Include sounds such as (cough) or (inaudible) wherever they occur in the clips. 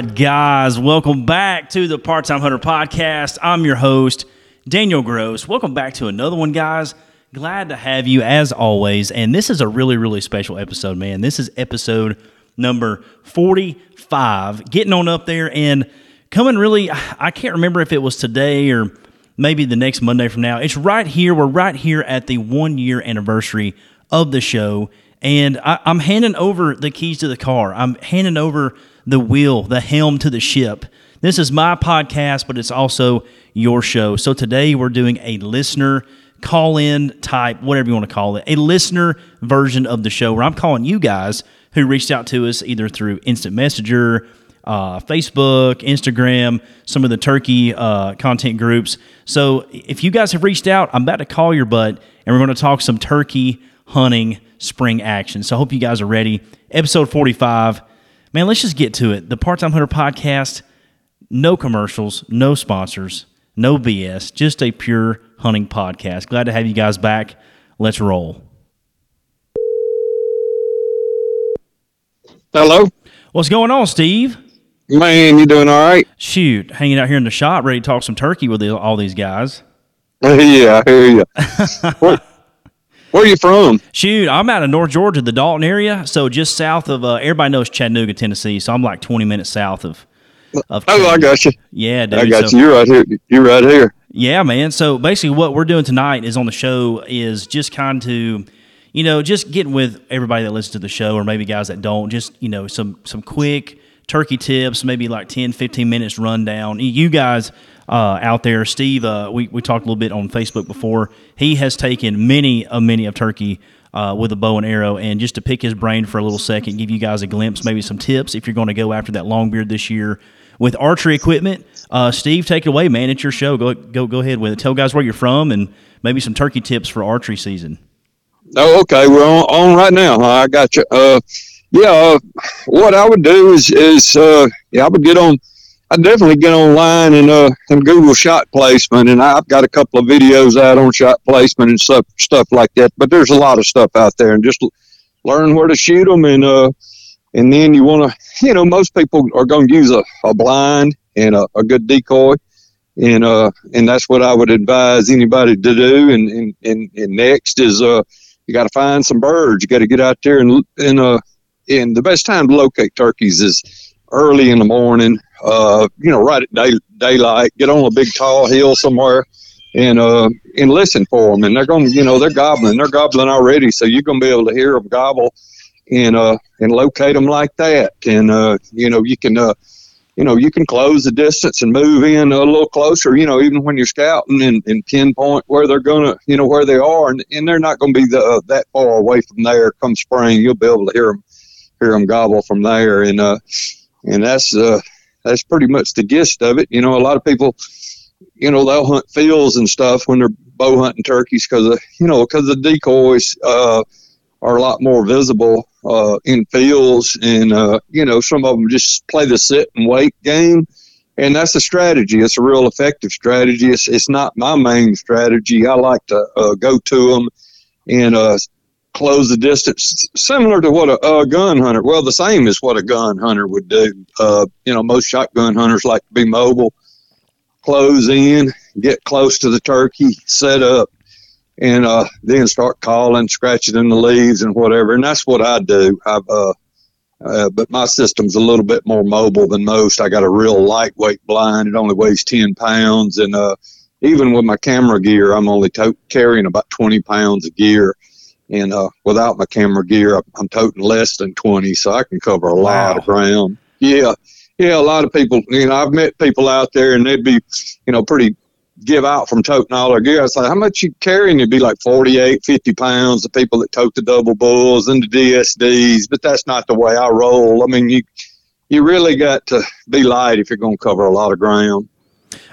guys, welcome back to the Part Time Hunter Podcast. I'm your host, Daniel Gross. Welcome back to another one, guys. Glad to have you as always. And this is a really, really special episode, man. This is episode number 45, getting on up there and coming really, I can't remember if it was today or maybe the next Monday from now. It's right here. We're right here at the one year anniversary of the show. And I, am handing over the keys to the car. I'm handing over the wheel, the helm to the ship. This is my podcast, but it's also your show. So today we're doing a listener call in type, whatever you want to call it, a listener version of the show where I'm calling you guys who reached out to us either through Instant Messenger, uh, Facebook, Instagram, some of the turkey uh, content groups. So if you guys have reached out, I'm about to call your butt and we're going to talk some turkey hunting spring action. So I hope you guys are ready. Episode 45 man, let's just get to it. The Part Time Hunter podcast, no commercials, no sponsors, no BS, just a pure hunting podcast. Glad to have you guys back. Let's roll. Hello. What's going on, Steve? Man, you doing all right? Shoot, hanging out here in the shop, ready to talk some turkey with all these guys. (laughs) yeah, I hear you. (laughs) Where are you from? Shoot, I'm out of North Georgia, the Dalton area. So just south of uh, everybody knows Chattanooga, Tennessee. So I'm like 20 minutes south of. of oh, I got you. Yeah, dude. I got so, you. You're right here. You're right here. Yeah, man. So basically, what we're doing tonight is on the show is just kind of to, you know, just getting with everybody that listens to the show, or maybe guys that don't. Just you know, some some quick turkey tips, maybe like 10, 15 minutes rundown. You guys uh, out there. Steve, uh, we, we talked a little bit on Facebook before. He has taken many a many of turkey uh, with a bow and arrow, and just to pick his brain for a little second, give you guys a glimpse, maybe some tips if you're going to go after that long beard this year with archery equipment. Uh, Steve, take it away, man. It's your show. Go go go ahead with it. Tell guys where you're from and maybe some turkey tips for archery season. Oh, okay. We're on, on right now. I got you. Uh, yeah. Uh, what I would do is is uh, yeah, I would get on I definitely get online and uh and Google shot placement, and I've got a couple of videos out on shot placement and stuff stuff like that. But there's a lot of stuff out there, and just learn where to shoot them, and uh and then you want to, you know, most people are going to use a, a blind and a, a good decoy, and uh and that's what I would advise anybody to do. And and and, and next is uh you got to find some birds. You got to get out there and and uh and the best time to locate turkeys is early in the morning, uh, you know, right at day, daylight, get on a big tall hill somewhere and, uh, and listen for them. And they're going to, you know, they're gobbling, they're gobbling already. So you're going to be able to hear them gobble and, uh, and locate them like that. And, uh, you know, you can, uh, you know, you can close the distance and move in a little closer, you know, even when you're scouting and, and pinpoint where they're going to, you know, where they are. And, and they're not going to be the, uh, that far away from there come spring. You'll be able to hear them, hear them gobble from there. And, uh, and that's uh, that's pretty much the gist of it. You know, a lot of people, you know, they'll hunt fields and stuff when they're bow hunting turkeys because you know because the decoys uh, are a lot more visible uh, in fields, and uh, you know some of them just play the sit and wait game. And that's a strategy. It's a real effective strategy. It's, it's not my main strategy. I like to uh, go to them and uh, close the distance, similar to what a, a, gun hunter. Well, the same as what a gun hunter would do. Uh, you know, most shotgun hunters like to be mobile, close in, get close to the turkey, set up, and uh, then start calling, scratching in the leaves and whatever. And that's what I do. I've, uh, uh, but my system's a little bit more mobile than most. I got a real lightweight blind. It only weighs 10 pounds. And uh, even with my camera gear, I'm only to- carrying about 20 pounds of gear and uh, without my camera gear, I'm toting less than 20, so I can cover a lot of ground. Yeah, yeah, a lot of people. You know, I've met people out there, and they'd be, you know, pretty give out from toting all their gear. I was like, how much you carrying? It'd be like 48, 50 pounds. The people that tote the double bulls and the DSDs, but that's not the way I roll. I mean, you you really got to be light if you're going to cover a lot of ground.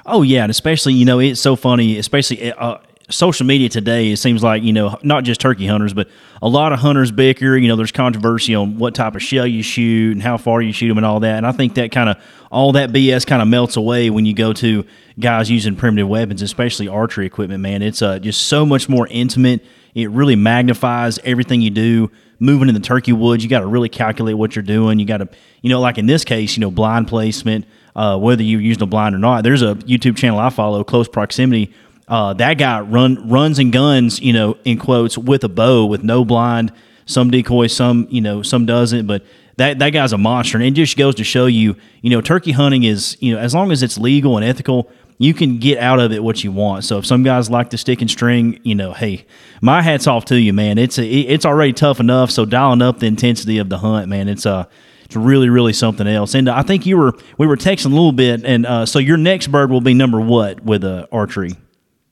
Oh yeah, and especially you know it's so funny, especially uh, social media today, it seems like, you know, not just turkey hunters, but a lot of hunters bicker. You know, there's controversy on what type of shell you shoot and how far you shoot them and all that. And I think that kind of, all that BS kind of melts away when you go to guys using primitive weapons, especially archery equipment, man. It's uh, just so much more intimate. It really magnifies everything you do moving in the turkey woods, you got to really calculate what you're doing. You got to, you know, like in this case, you know, blind placement, uh, whether you're using a blind or not. There's a YouTube channel I follow, Close Proximity. Uh, that guy run runs and guns, you know, in quotes, with a bow, with no blind. Some decoy, some you know, some doesn't, but that that guy's a monster, and it just goes to show you, you know, turkey hunting is, you know, as long as it's legal and ethical, you can get out of it what you want. So if some guys like to stick and string, you know, hey, my hat's off to you, man. It's a, it's already tough enough. So dialing up the intensity of the hunt, man, it's uh it's really really something else. And I think you were we were texting a little bit, and uh, so your next bird will be number what with uh, archery?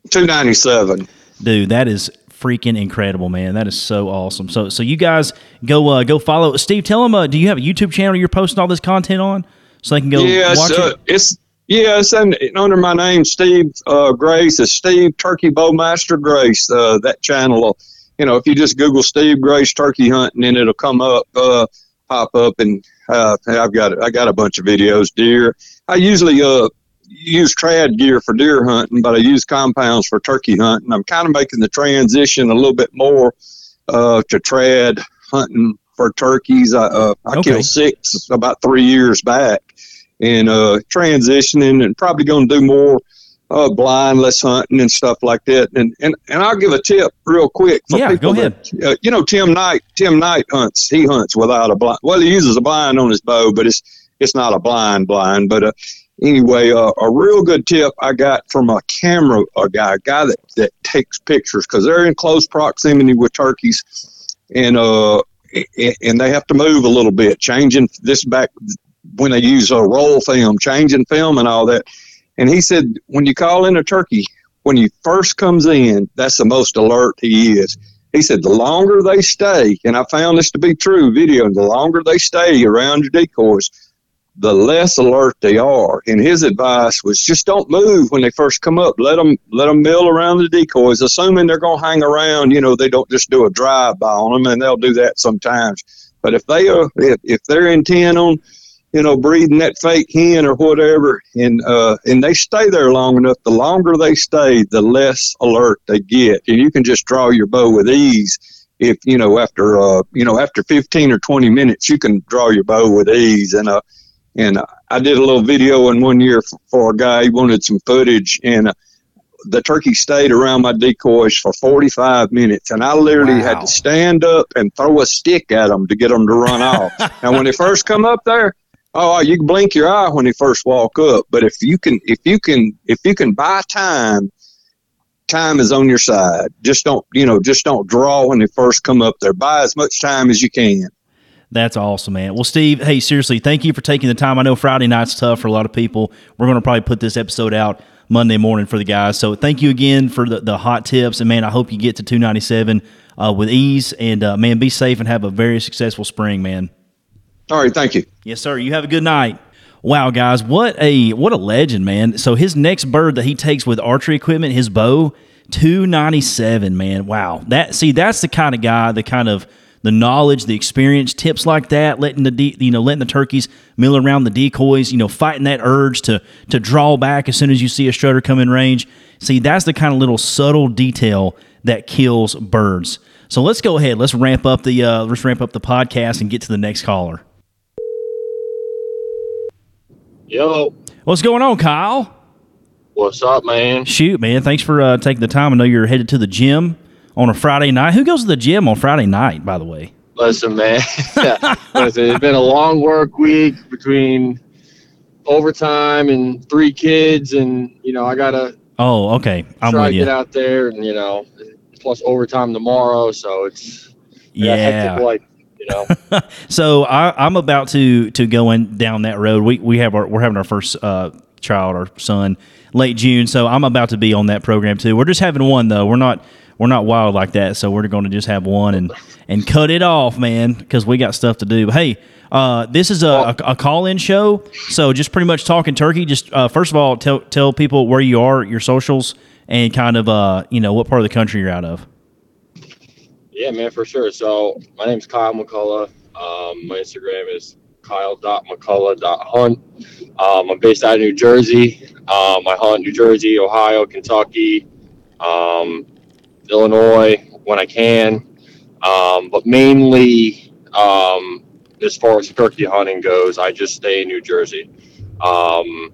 Two ninety seven. Dude, that is freaking incredible, man. That is so awesome. So so you guys go uh, go follow Steve. Tell them, uh, do you have a YouTube channel you're posting all this content on, so they can go yes, watch uh, it? It's yes, and under my name, Steve uh, Grace. Is Steve Turkey Bowmaster Grace. Uh, that channel, you know, if you just Google Steve Grace Turkey Hunting, then it'll come up, uh, pop up, and uh, I've got I got a bunch of videos. Deer. I usually uh use trad gear for deer hunting, but I use compounds for turkey hunting. I'm kind of making the transition a little bit more uh, to trad hunting for turkeys. I, uh, I Okay. killed six about three years back, and uh, transitioning and probably going to do more uh, blindless hunting and stuff like that. And and, and I'll give a tip real quick. For Yeah, people go ahead. That, uh, you know, Tim Knight. Tim Knight hunts. He hunts without a blind. Well, he uses a blind on his bow, but it's it's not a blind blind. But uh, anyway, uh, a real good tip I got from a camera a guy, a guy that, that takes pictures because they're in close proximity with turkeys, and uh, and they have to move a little bit, changing this back when they use a roll film, changing film and all that. And he said, when you call in a turkey, when he first comes in, that's the most alert he is. He said, the longer they stay, and I found this to be true, video, the longer they stay around your decoys, the less alert they are. And his advice was just don't move when they first come up. Let them let them mill around the decoys, assuming they're going to hang around. You know, they don't just do a drive by on them, and they'll do that sometimes. But if they are, if, if they're intent on, you know, breeding that fake hen or whatever, and uh, and they stay there long enough, the longer they stay, the less alert they get, and you can just draw your bow with ease. If you know after uh, you know after 15 or 20 minutes, you can draw your bow with ease, and uh, and I did a little video in one year for, a guy. He wanted some footage, and uh, the turkey stayed around my decoys for 45 minutes, and I literally had to stand up and throw a stick at them to get them to run off. (laughs) now, when they first come up there, oh, you can blink your eye when they first walk up, but if you can, if you can, if you can buy time. Time is on your side. Just don't, you know, just don't draw when they first come up there. Buy as much time as you can. That's awesome, man. Well, Steve, hey, seriously, thank you for taking the time. I know Friday night's tough for a lot of people. We're going to probably put this episode out Monday morning for the guys. So thank you again for the, the hot tips. And, man, I hope you get to 297 uh, with ease. And, uh, man, be safe and have a very successful spring, man. All right, thank you. Yes, sir. You have a good night. Wow, guys, what a what a legend, man. So his next bird that he takes with archery equipment, his bow, 297, man. Wow. That see, that's the kind of guy, the kind of the knowledge, the experience, tips like that, letting the de- you know, letting the turkeys mill around the decoys, you know, fighting that urge to to draw back as soon as you see a strutter come in range. See, that's the kind of little subtle detail that kills birds. So let's go ahead. Let's ramp up the uh, let's ramp up the podcast and get to the next caller. Yo, What's going on, Kyle? what's up, man? Shoot, man. Thanks for uh, taking the time. I know you're headed to the gym on a Friday night. Who goes to the gym on Friday night, by the way? Listen, man. (laughs) (laughs) Listen, it's been a long work week between overtime and three kids, and you know I gotta Oh, okay. I'm try with to you. get out there, and you know, plus overtime tomorrow, so it's I got a Yeah. life, you know. (laughs) So I, I'm about to to go in down that road. We we have our we're having our first uh, child, our son, late June. So I'm about to be on that program too. We're just having one though. We're not we're not wild like that. So we're going to just have one and and cut it off, man, because we got stuff to do. But hey. Uh, this is a, a, a call-in show, so just pretty much talking turkey. Just uh, first of all, tell tell people where you are, your socials, and kind of uh, you know what part of the country you're out of. yeah, man, for sure. So my name's Kyle McCullough. Um, my Instagram is kyle.mccullough.hunt. Um, I'm based out of New Jersey. Um, I hunt New Jersey, Ohio, Kentucky, um, Illinois when I can. Um, but mainly, um, as far as turkey hunting goes, I just stay in New Jersey. Um,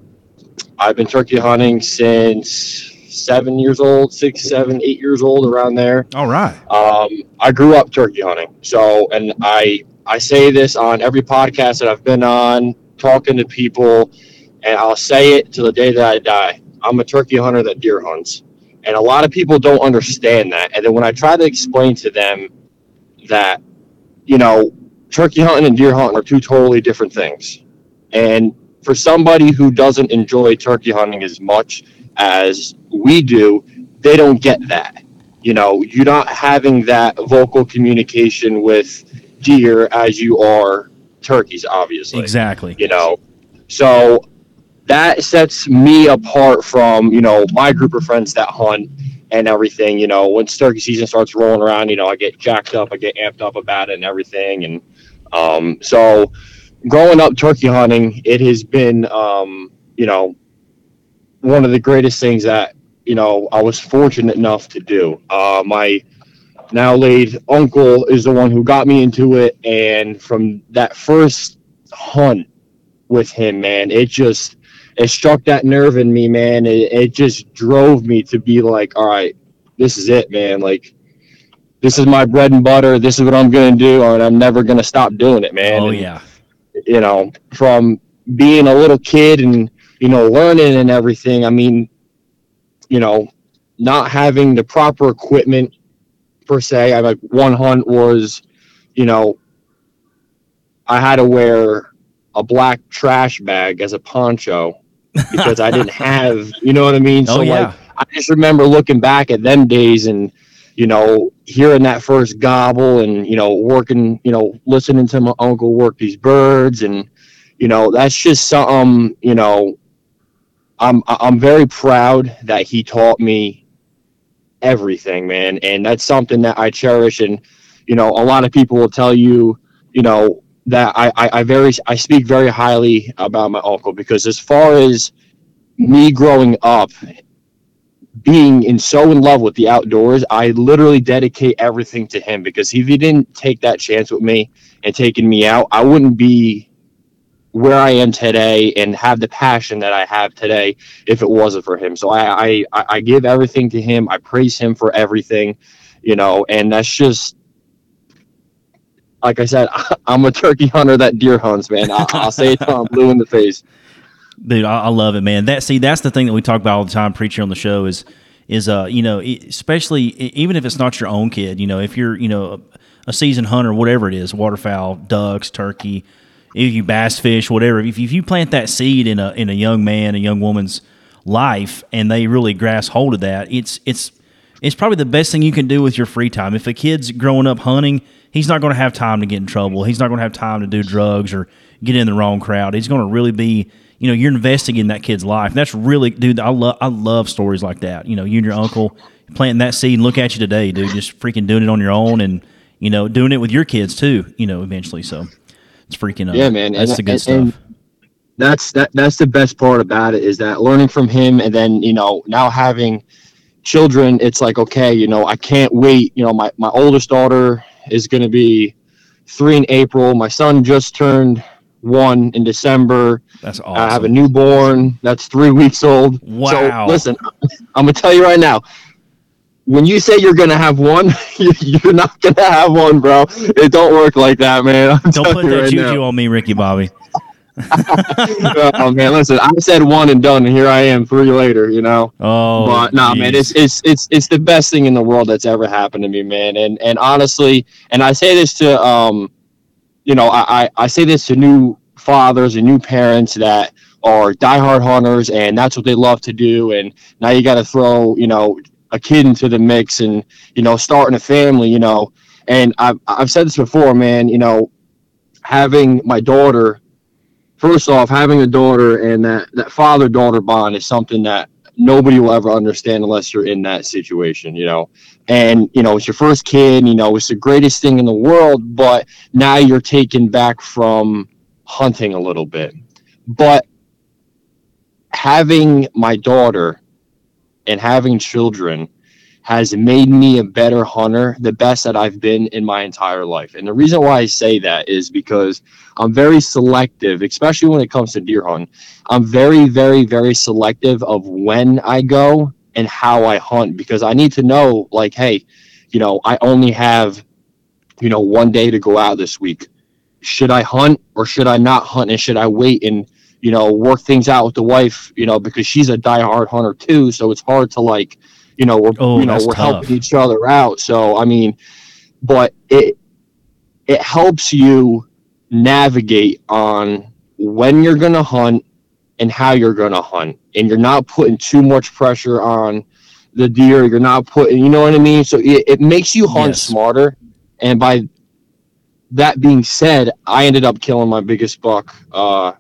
I've been turkey hunting since seven years old, six, seven, eight years old, around there. All right. Um, I grew up turkey hunting, so and I I say this on every podcast that I've been on, talking to people, and I'll say it to the day that I die. I'm a turkey hunter that deer hunts, and a lot of people don't understand that. And then when I try to explain to them that, you know, turkey hunting and deer hunting are two totally different things, and for somebody who doesn't enjoy turkey hunting as much as we do, they don't get that. You know, you're not having that vocal communication with deer as you are turkeys, obviously. Exactly. You know, so that sets me apart from, you know, my group of friends that hunt and everything. You know, once turkey season starts rolling around, you know, I get jacked up, I get amped up about it and everything. And um, so, growing up turkey hunting, it has been, um, you know, one of the greatest things that, you know, I was fortunate enough to do. Uh, my now late uncle is the one who got me into it. And from that first hunt with him, man, it just, it struck that nerve in me, man. It, it just drove me to be like, all right, this is it, man. Like, this is my bread and butter. This is what I'm going to do. And I'm never going to stop doing it, man. Oh And, yeah. you know, from being a little kid and, you know, learning and everything. I mean, you know, not having the proper equipment per se. I like one hunt was, you know, I had to wear a black trash bag as a poncho because I didn't have, you know what I mean? (laughs) Oh so yeah. like I just remember looking back at them days and you know hearing that first gobble and you know working you know listening to my uncle work these birds and you know that's just something you know I'm I'm very proud that he taught me everything man and that's something that I cherish and you know a lot of people will tell you you know that I, I, I very I speak very highly about my uncle because as far as me growing up being in so in love with the outdoors, I literally dedicate everything to him because if he didn't take that chance with me and taking me out, I wouldn't be where I am today and have the passion that I have today if it wasn't for him. So I I, I I give everything to him. I praise him for everything, you know, and that's just like I said, (laughs) I'm a turkey hunter that deer hunts, man. I, I'll say it till I'm blue in the face. Dude, I, I love it, man. That see, that's the thing that we talk about all the time, preaching on the show is is uh you know especially even if it's not your own kid, you know if you're you know a, a seasoned hunter, whatever it is, waterfowl, ducks, turkey, if you bass fish, whatever. If, if you plant that seed in a in a young man, a young woman's life, and they really grasp hold of that, it's it's it's probably the best thing you can do with your free time. If a kid's growing up hunting, he's not going to have time to get in trouble. He's not going to have time to do drugs or get in the wrong crowd. He's going to really be, you know, you're investing in that kid's life. And that's really, dude. I love, I love stories like that. You know, you and your uncle planting that seed, and look at you today, dude. Just freaking doing it on your own, and you know, doing it with your kids too. You know, eventually. So it's freaking. Uh, Yeah, man, That's and- the good and- stuff. and- that's that that's the best part about it is that learning from him and then you know now having children it's like okay you know i can't wait you know my, my oldest daughter is going to be three in april my son just turned one in december that's awesome. i have a newborn that's three weeks old Wow. so listen (laughs) i'm gonna tell you right now when you say you're gonna have one (laughs) you're not gonna have one bro it don't work like that man I'm Don't put that right now. juju on me, Ricky Bobby. (laughs) oh man, listen, I said one and done, and here I am three later. You know, Oh, but nah, man, it's it's it's it's the best thing in the world that's ever happened to me, man. And and honestly, and I say this to um, you know, I I, I say this to new fathers and new parents that are diehard hunters, and that's what they love to do. And now you got to throw, you know, a kid into the mix, and you know, starting a family, you know. And I've I've said this before, man. You know, having my daughter first off, having a daughter and that, that father daughter bond is something that nobody will ever understand unless you're in that situation, you know. And, you know, it's your first kid, you know, it's the greatest thing in the world, but now you're taken back from hunting a little bit. But having my daughter and having children has made me a better hunter, the best that I've been in my entire life. And the reason why I say that is because I'm very selective, especially when it comes to deer hunting. I'm very, very, very selective of when I go and how I hunt because I need to know, like, hey, you know, I only have, you know, one day to go out this week. Should I hunt or should I not hunt? And should I wait and, you know, work things out with the wife, you know, because she's a diehard hunter too. So it's hard to like, you know, we're Oh, you know, we're tough. helping each other out. So I mean, but it it helps you navigate on when you're gonna hunt and how you're gonna hunt. And you're not putting too much pressure on the deer. You're not putting you know what I mean? So it, it makes you hunt Yes. smarter. And by that being said, I ended up killing my biggest buck uh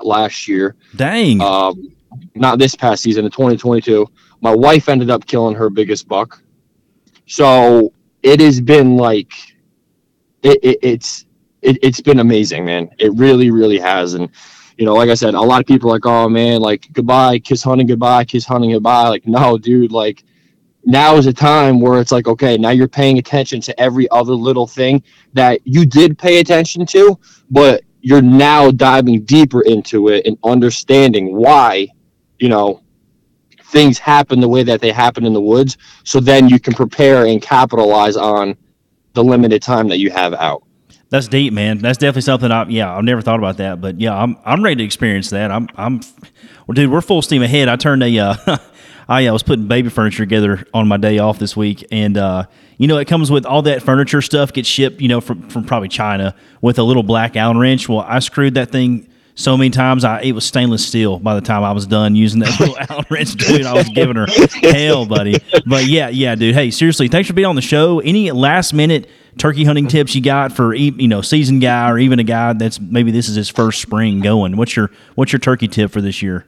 last year Dang. um, not this past season in 2022 my wife ended up killing her biggest buck. So it has been like it, it it's it, it's been amazing man. It really really has. And you know like i said a lot of people are like oh man like goodbye kiss hunting goodbye kiss hunting goodbye. Like no dude like now is a time where it's like okay now you're paying attention to every other little thing that you did pay attention to but you're now diving deeper into it and understanding why you know things happen the way that they happen in the woods so then you can prepare and capitalize on the limited time that you have out That's deep, man. That's definitely something I yeah, I've never thought about that, but yeah, I'm I'm ready to experience that. I'm I'm well, dude, we're full steam ahead. I turned a uh, (laughs) I uh, was putting baby furniture together on my day off this week, and uh, you know it comes with all that furniture stuff gets shipped, you know, from from probably China with a little black Allen wrench. Well, I screwed that thing so many times, I it was stainless steel by the time I was done using that little (laughs) Allen wrench, dude. I was giving her hell, buddy. But yeah, yeah, dude. Hey, seriously, thanks for being on the show. Any last minute turkey hunting tips you got for you know seasoned guy or even a guy that's maybe this is his first spring going? What's your what's your turkey tip for this year?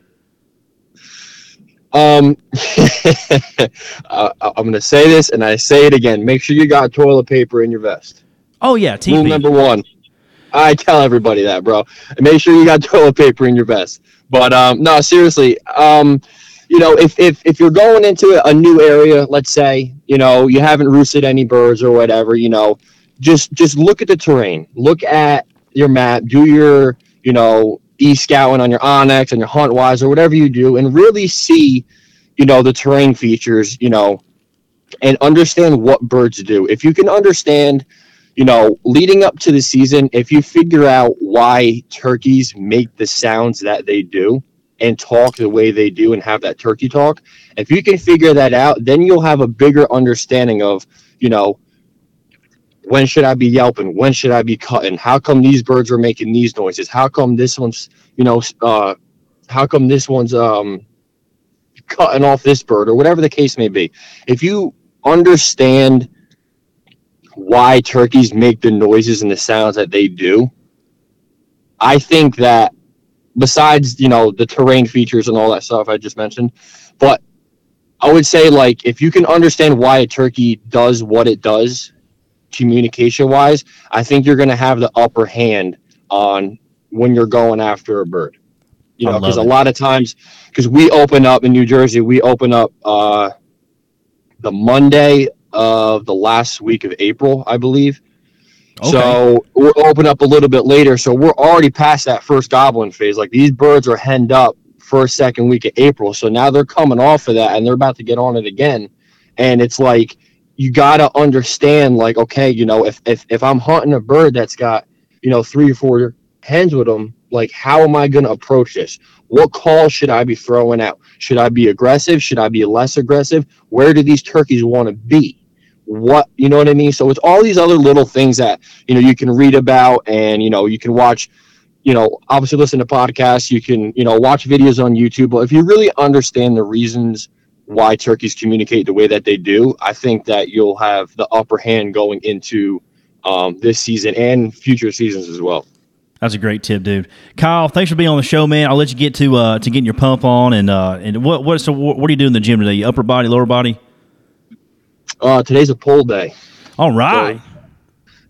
um (laughs) uh, i'm going to say this and i say it again make sure you got toilet paper in your vest Oh yeah, Rule number one. (laughs) I tell everybody that, bro. And make sure you got (laughs) toilet paper in your vest. But um, no, seriously. Um, you know, if, if if you're going into a new area, let's say, you know, you haven't roosted any birds or whatever, you know, just just look at the terrain. Look at your map. Do your, you know, e scouting on your onX and your HuntWise or whatever you do, and really see, you know, the terrain features. You know, and understand what birds do. If you can understand you know, leading up to the season, if you figure out why turkeys make the sounds that they do and talk the way they do and have that turkey talk, if you can figure that out, then you'll have a bigger understanding of, you know, when should I be yelping? When should I be cutting? How come these birds are making these noises? How come this one's, you know, uh, how come this one's um, cutting off this bird or whatever the case may be? If you understand why turkeys make the noises and the sounds that they do. I think that besides, you know, the terrain features and all that stuff I just mentioned, but I would say like if you can understand why a turkey does what it does communication wise, I think you're going to have the upper hand on when you're going after a bird. You know, because a lot of times because we open up in New Jersey, we open up uh the Monday of the last week of April, I believe. Okay. So we'll open up a little bit later. So we're already past that first gobbling phase. Like these birds are henned up first, second week of April. So now they're coming off of that and they're about to get on it again. And it's like you gotta understand, like, okay, you know, if if, if I'm hunting a bird that's got, you know, three or four hens with them, like how am I gonna approach this? What call should I be throwing out? Should I be aggressive? Should I be less aggressive? Where do these turkeys want to be? What you know what I mean? So it's all these other little things that you know you can read about and you know you can watch you know obviously listen to podcasts you can you know watch videos on YouTube but if you really understand the reasons why turkeys communicate the way that they do I think that you'll have the upper hand going into um, this season and future seasons as well. That's a great tip, dude. Kyle, thanks for being on the show, man. I'll let you get to uh, to getting your pump on and uh, and what what so what, are you doing in the gym today? Upper body, lower body? Uh, today's a poll day. All right.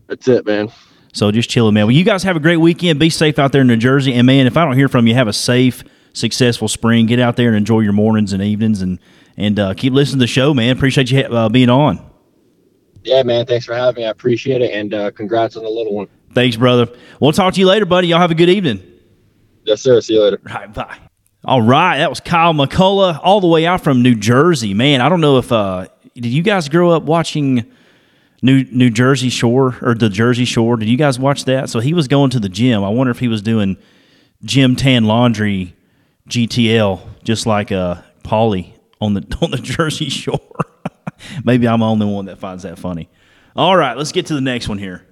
That's it, man. So just chilling, man. Well, you guys have a great weekend. Be safe out there in New Jersey, and man, if I don't hear from you, have a safe, successful spring. Get out there and enjoy your mornings and evenings, and and uh, keep listening to the show, man. Appreciate you uh, being on. Yeah, man. Thanks for having me. I appreciate it, and uh, congrats on the little one. Thanks, brother. We'll talk to you later, buddy. Y'all have a good evening. Yes, sir. See you later. All right, bye. All right, that was Kyle McCullough, all the way out from New Jersey. Man, I don't know if uh, did you guys grow up watching New New Jersey Shore or the Jersey Shore? Did you guys watch that? So he was going to the gym. I wonder if he was doing gym tan laundry GTL, just like uh, Pauly on the (laughs) on the Jersey Shore. (laughs) Maybe I'm the only one that finds that funny. All right, let's get to the next one here.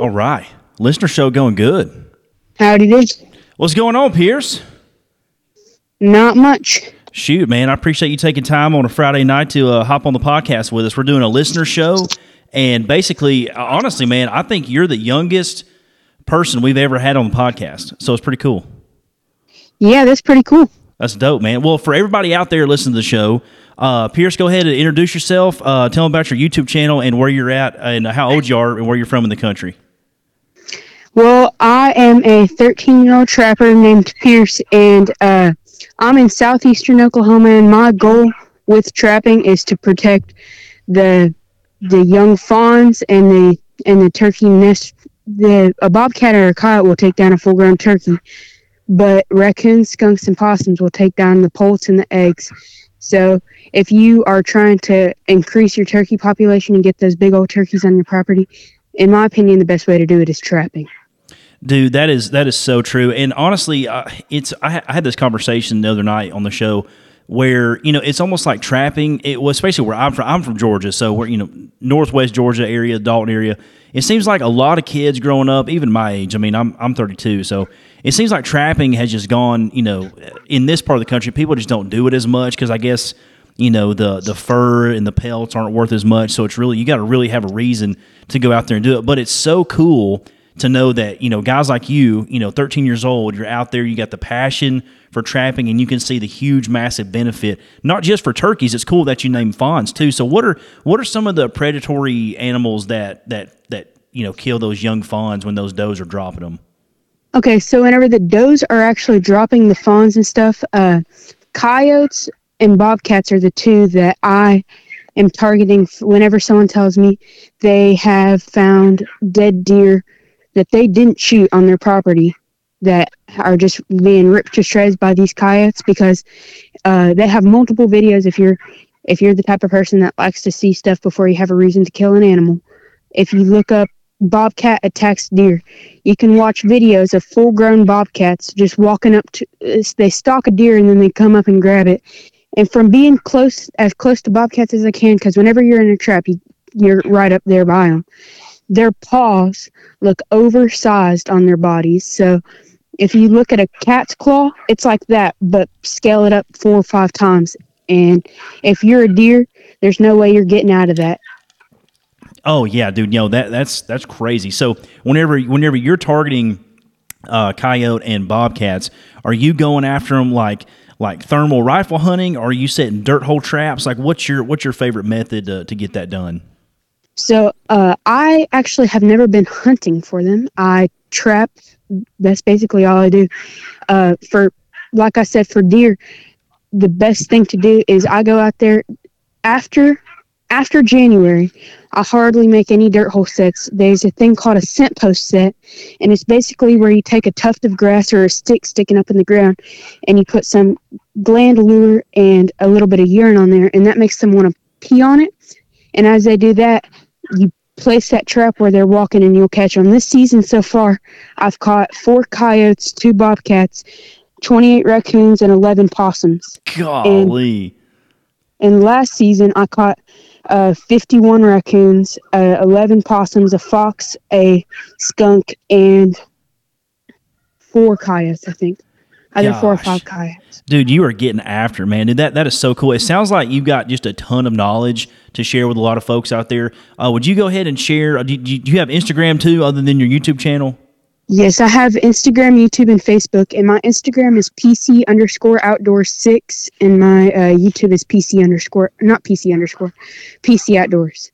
All right, listener show going good. Howdy do. What's going on, Pierce? Not much. Shoot, man, I appreciate you taking time on a Friday night to uh, hop on the podcast with us. We're doing a listener show, and basically, honestly, man, I think you're the youngest person we've ever had on the podcast. So it's pretty cool. Yeah, that's pretty cool. That's dope, man. Well, for everybody out there listening to the show, uh, Pierce, go ahead and introduce yourself. Uh, tell them about your YouTube channel and where you're at, and how old you are, and where you're from in the country. Well, I am a 13 year old trapper named Pierce, and uh, I'm in southeastern Oklahoma. And my goal with trapping is to protect the the young fawns and the and the turkey nest. The a bobcat or a coyote will take down a full grown turkey, but raccoons, skunks, and possums will take down the poults and the eggs. So if you are trying to increase your turkey population and get those big old turkeys on your property, in my opinion, the best way to do it is trapping. Dude, that is that is so true. And honestly, uh, it's I, I, had this conversation the other night on the show where you know it's almost like trapping. It was especially where I'm from. I'm from Georgia, so we're you know northwest Georgia area, Dalton area. It seems like a lot of kids growing up, even my age. I mean, I'm I'm 32, so it seems like trapping has just gone. You know, in this part of the country, people just don't do it as much because I guess you know the the fur and the pelts aren't worth as much. So it's really you got to really have a reason to go out there and do it. But it's so cool to know that you know guys like you you know 13 years old you're out there you got the passion for trapping and you can see the huge massive benefit not just for turkeys it's cool that you name fawns too. So what are what are some of the predatory animals that that that you know kill those young fawns when those does are dropping them? Okay so whenever the does are actually dropping the fawns and stuff uh coyotes and bobcats are the two that i am targeting. Whenever someone tells me they have found dead deer that they didn't shoot on their property that are just being ripped to shreds by these coyotes because uh, they have multiple videos if you're if you're the type of person that likes to see stuff before you have a reason to kill an animal. If you look up bobcat attacks deer you can watch videos of full grown bobcats just walking up to they stalk a deer and then they come up and grab it. And from being close as close to bobcats as i can because whenever you're in a trap you, you're right up there by them their paws look oversized on their bodies. So if you look at a cat's claw, it's like that, but scale it up four or five times. And if you're a deer, there's no way you're getting out of that. Oh yeah, dude. Know that that's that's crazy. So whenever whenever you're targeting uh, coyote and bobcats, are you going after them like like thermal rifle hunting, or are you setting dirt hole traps? Like what's your what's your favorite method to, to get that done? So uh, I actually have never been hunting for them. I trap. That's basically all I do. Uh, for like I said, for deer, the best thing to do is I go out there after after January. I hardly make any dirt hole sets. There's a thing called a scent post set, and it's basically where you take a tuft of grass or a stick sticking up in the ground, and you put some gland lure and a little bit of urine on there, and that makes them want to pee on it. And as they do that, you place that trap where they're walking and you'll catch them. This season so far, I've caught four coyotes, two bobcats, 28 raccoons, and 11 possums. Golly. And, and last season, I caught uh, 51 raccoons, uh, 11 possums, a fox, a skunk, and four coyotes, I think. Either Gosh. four or five coyotes. Dude, you are getting after, man. Dude, that, that is so cool. It sounds like you've got just a ton of knowledge to share with a lot of folks out there. Uh, would you go ahead and share? Uh, do, do you have Instagram too, other than your YouTube channel? Yes, I have Instagram, YouTube, and Facebook. And my Instagram is PC underscore outdoors six, and my uh, YouTube is PC underscore not PC underscore PC outdoors.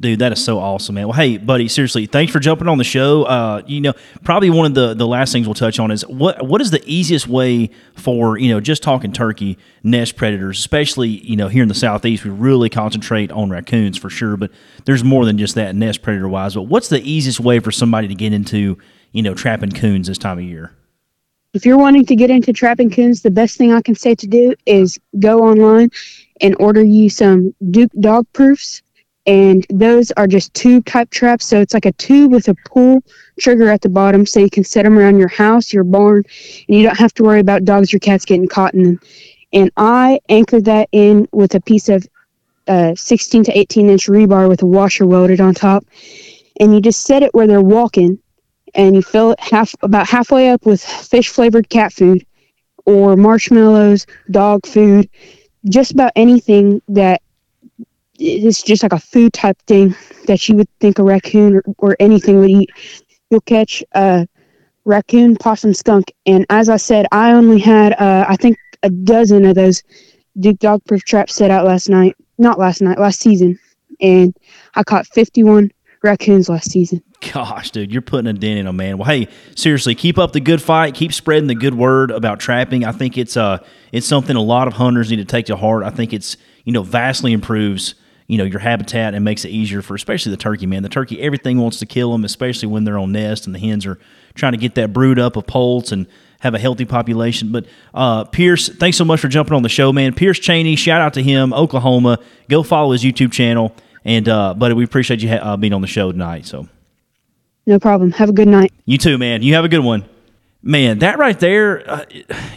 Dude, that is so awesome, man. Well, hey, buddy, seriously, thanks for jumping on the show. Uh, you know, probably one of the, the last things we'll touch on is what what is the easiest way for you know just talking turkey nest predators, especially you know here in the southeast, we really concentrate on raccoons for sure, but there's more than just that nest predator wise. But what's the easiest way for somebody to get into you know trapping coons this time of year? If you're wanting to get into trapping coons, the best thing I can say to do is go online and order you some Duke dog proofs and those are just tube type traps. So it's like a tube with a pull trigger at the bottom, so you can set them around your house, your barn, and you don't have to worry about dogs or cats getting caught in them. And I anchored that in with a piece of uh, 16 to 18 inch rebar with a washer welded on top, and you just set it where they're walking, and you fill it half about halfway up with fish flavored cat food, or marshmallows, dog food, just about anything that it's just like a food type thing that you would think a raccoon or, or anything would eat. You'll catch a raccoon, possum, skunk, and as I said, I only had uh, I think a dozen of those Duke dog proof traps set out last night. Not last night, last season, and I caught 51 raccoons last season. Gosh, dude, you're putting a dent in them, man. Well, hey, seriously, keep up the good fight. Keep spreading the good word about trapping. I think it's uh, it's something a lot of hunters need to take to heart. I think it's you know vastly improves you know your habitat and makes it easier for especially the turkey man. The turkey everything wants to kill them especially when they're on nest and the hens are trying to get that brood up of poults and have a healthy population. But uh, pierce thanks so much for jumping on the show man. Pierce cheney shout out to him oklahoma. Go follow his youtube channel. And uh, buddy we appreciate you ha- uh, being on the show tonight so. No problem. Have a good night. You too man. You have a good one. Man that right there uh,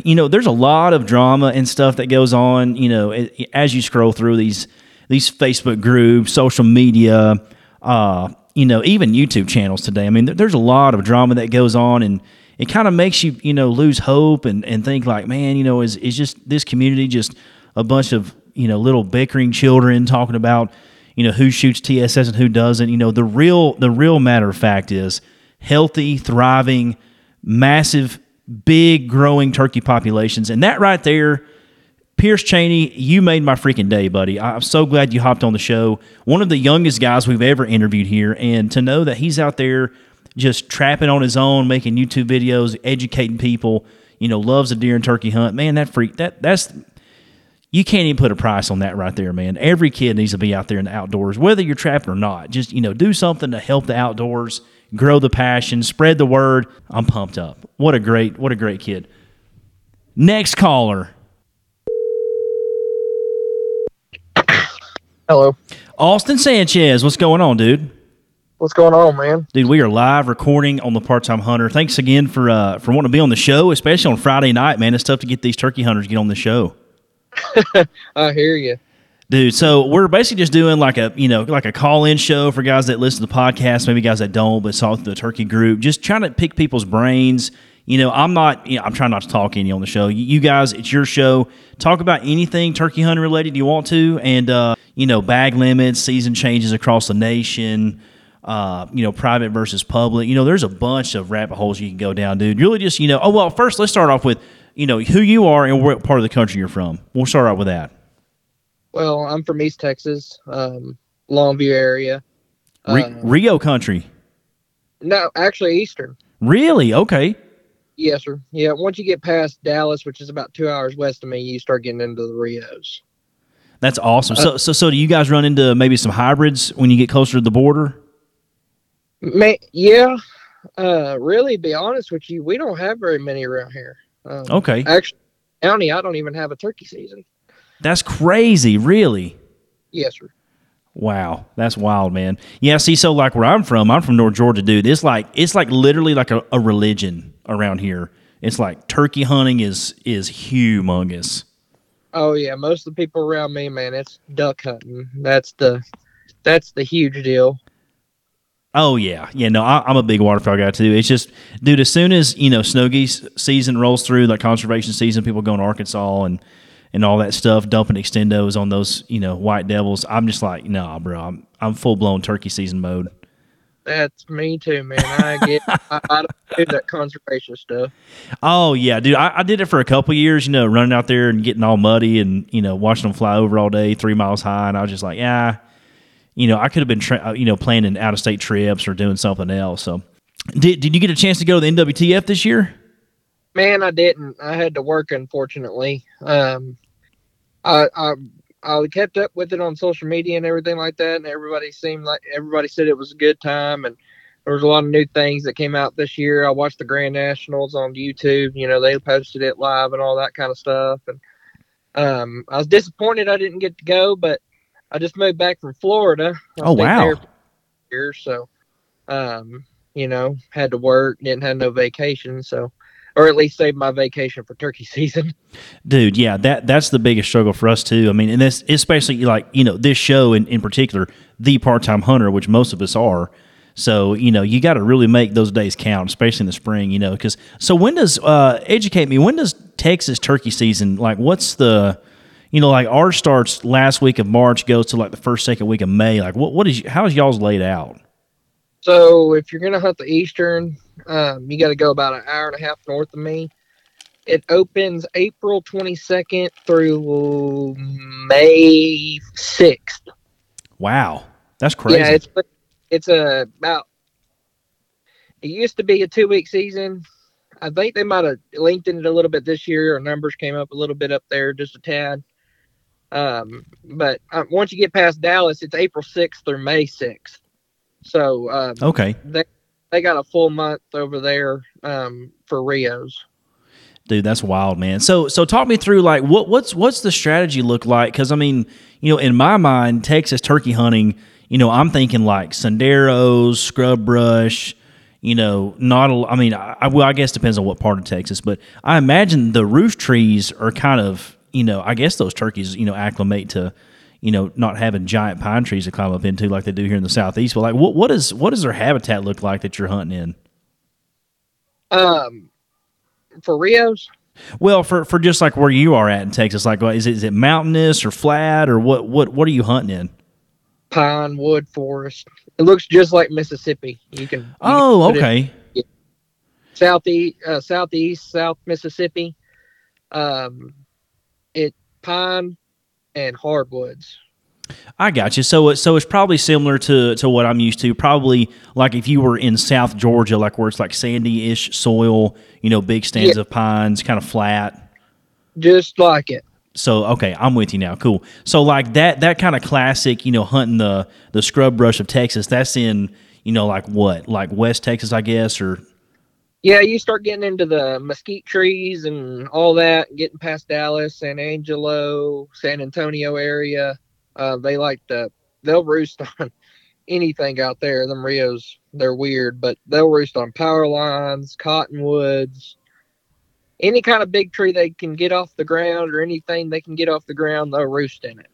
you know there's a lot of drama and stuff that goes on you know as you scroll through these these Facebook groups, social media, uh, you know, even YouTube channels today. I mean, there's a lot of drama that goes on, and it kind of makes you, you know, lose hope and, and think like, man, you know, is is just this community just a bunch of you know little bickering children talking about you know who shoots TSS and who doesn't. You know, the real the real matter of fact is healthy, thriving, massive, big, growing turkey populations, and that right there Pierce Cheney, you made my freaking day, buddy. I'm so glad you hopped on the show. One of the youngest guys we've ever interviewed here, and to know that he's out there just trapping on his own, making YouTube videos, educating people, you know, loves a deer and turkey hunt. Man, that freak that that's you can't even put a price on that right there, man. Every kid needs to be out there in the outdoors, whether you're trapping or not. Just, you know, do something to help the outdoors, grow the passion, spread the word. I'm pumped up. What a great, what a great kid. Next caller. Hello. Austin Sanchez, what's going on, dude? What's going on, man? Dude, we are live recording on the Part Time Hunter. Thanks again for uh, for wanting to be on the show, especially on Friday night, man. It's tough to get these turkey hunters to get on the show. (laughs) I hear you, dude. So we're basically just doing like a you know like a call in show for guys that listen to the podcast, maybe guys that don't, but saw the turkey group, just trying to pick people's brains you know, I'm not, you know, I'm trying not to talk any on the show. You, guys, it's your show. Talk about anything turkey hunting related you want to, and uh, you know, bag limits, season changes across the nation. Uh, you know, private versus public. You know, there's a bunch of rabbit holes you can go down, dude. Really, just you know. Oh well, first let's start off with you know who you are and what part of the country you're from. We'll start out with that. Well, I'm from East Texas, um, Longview area. Re- uh, Rio country. No, actually Eastern. Really? Okay. Yes, sir. Yeah, once you get past Dallas, which is about two hours west of me, you start getting into the Rios. That's awesome. So, uh, so, so do you guys run into maybe some hybrids when you get closer to the border? May, yeah. Uh, really, be honest with you, we don't have very many around here. Um, okay. Actually, county, I don't even have a turkey season. That's crazy. Really? Yes, sir. Wow, that's wild, man. Yeah, see, so like where I'm from, I'm from North Georgia, dude. It's like it's like literally like a, a religion around here. It's like turkey hunting is is humongous. Oh yeah, most of the people around me, man, it's duck hunting. That's the that's the huge deal. Oh yeah, yeah. No, I, am a big waterfowl guy too. It's just, dude. As soon as you know snow geese season rolls through, like conservation season, people going to Arkansas and and all that stuff, dumping extendos on those, you know, white devils. I'm just like, nah, bro, I'm I'm full blown turkey season mode. That's me too, man. I get I, I do that (laughs) conservation stuff. Oh yeah, dude. I, I, did it for a couple years, you know, running out there and getting all muddy and, you know, watching them fly over all day, three miles high, and I was just like, yeah, you know, I could have been, tra- uh, you know, planning out of state trips or doing something else. So, did, did you get a chance to go to the NWTF this year? Man, I didn't. I had to work, unfortunately. Um, I, I I kept up with it on social media and everything like that, and everybody seemed like everybody said it was a good time, and there was a lot of new things that came out this year. I watched the Grand Nationals on YouTube. You know, they posted it live and all that kind of stuff, and um, I was disappointed I didn't get to go, but I just moved back from Florida. I oh wow! Here, so um, you know, had to work, didn't have no vacation, so or at least save my vacation for turkey (laughs) season. Dude, yeah, that that's the biggest struggle for us too. I mean, and this especially like you know this show in in particular, the part time hunter, which most of us are. So you know you got to really make those days count, especially in the spring. You know, because so when does uh, educate me? When does Texas turkey season like? What's the you know like ours starts last week of March, goes to like the first second week of May. Like what what is how is y'all's laid out? So if you're gonna hunt the eastern, um, you got to go about an hour and a half north of me. It opens April 22nd through May 6th. Wow, that's crazy. Yeah, it's it's a about. It used to be a two week season. I think they might have lengthened it a little bit this year. Our numbers came up a little bit up there, just a tad. Um, but uh, once you get past Dallas, it's April 6th through May 6th. So um, okay, they they got a full month over there um, for Rios. Dude, that's wild, man. So so talk me through like what what's what's the strategy look like? Because I mean, you know, in my mind, Texas turkey hunting, you know, I'm thinking like senderos, scrub brush. You know, not a. I mean, I, well, I guess depends on what part of Texas, but I imagine the roof trees are kind of, you know, I guess those turkeys, you know, acclimate to you know, not having giant pine trees to climb up into like they do here in the southeast. But like, what what is what does their habitat look like that you're hunting in? Um, for Rios. Well, for for just like where you are at in Texas, like, is it is it mountainous or flat or what what what are you hunting in? Pine wood forest. It looks just like Mississippi. You can. You oh, can okay. southeast, uh, southeast, South Mississippi. Um, it pine and hardwoods. I got you. So, uh, so it's probably similar to to what I'm used to. Probably like if you were in South Georgia, like where it's like sandy-ish soil, you know, big stands yeah. of pines, kind of flat. Just like it. So okay, I'm with you now. Cool. So like that that kind of classic, you know, hunting the the scrub brush of Texas. That's in you know like what like West Texas, I guess, or yeah, you start getting into the mesquite trees and all that, getting past Dallas, San Angelo, San Antonio area. Uh, they like to, they'll roost (laughs) on anything out there. Them Rios, they're weird, but they'll roost on power lines, cottonwoods, any kind of big tree they can get off the ground or anything they can get off the ground, they'll roost in it.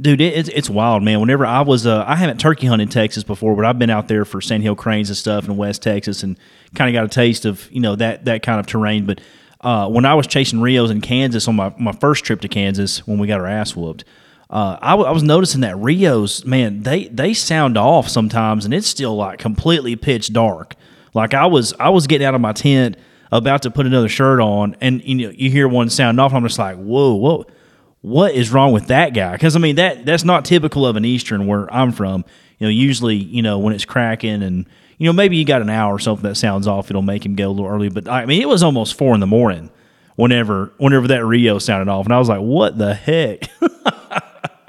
Dude, it, it's it's wild, man. Whenever I was, uh, I haven't turkey hunted Texas before, but I've been out there for sandhill cranes and stuff in West Texas, and kind of got a taste of you know that that kind of terrain. But uh, when I was chasing Rios in Kansas on my, my first trip to Kansas when we got our ass whooped, uh, I, w- I was noticing that Rios, man, they they sound off sometimes, and it's still like completely pitch dark. Like I was I was getting out of my tent about to put another shirt on, and you know you hear one sound off. I'm just like, whoa, whoa what is wrong with that guy? Because I mean that that's not typical of an Eastern where I'm from. You know, usually you know when it's cracking and you know maybe you got an hour or something that sounds off, it'll make him go a little early. But I mean it was almost four in the morning whenever whenever that Rio sounded off, and I was like, what the heck?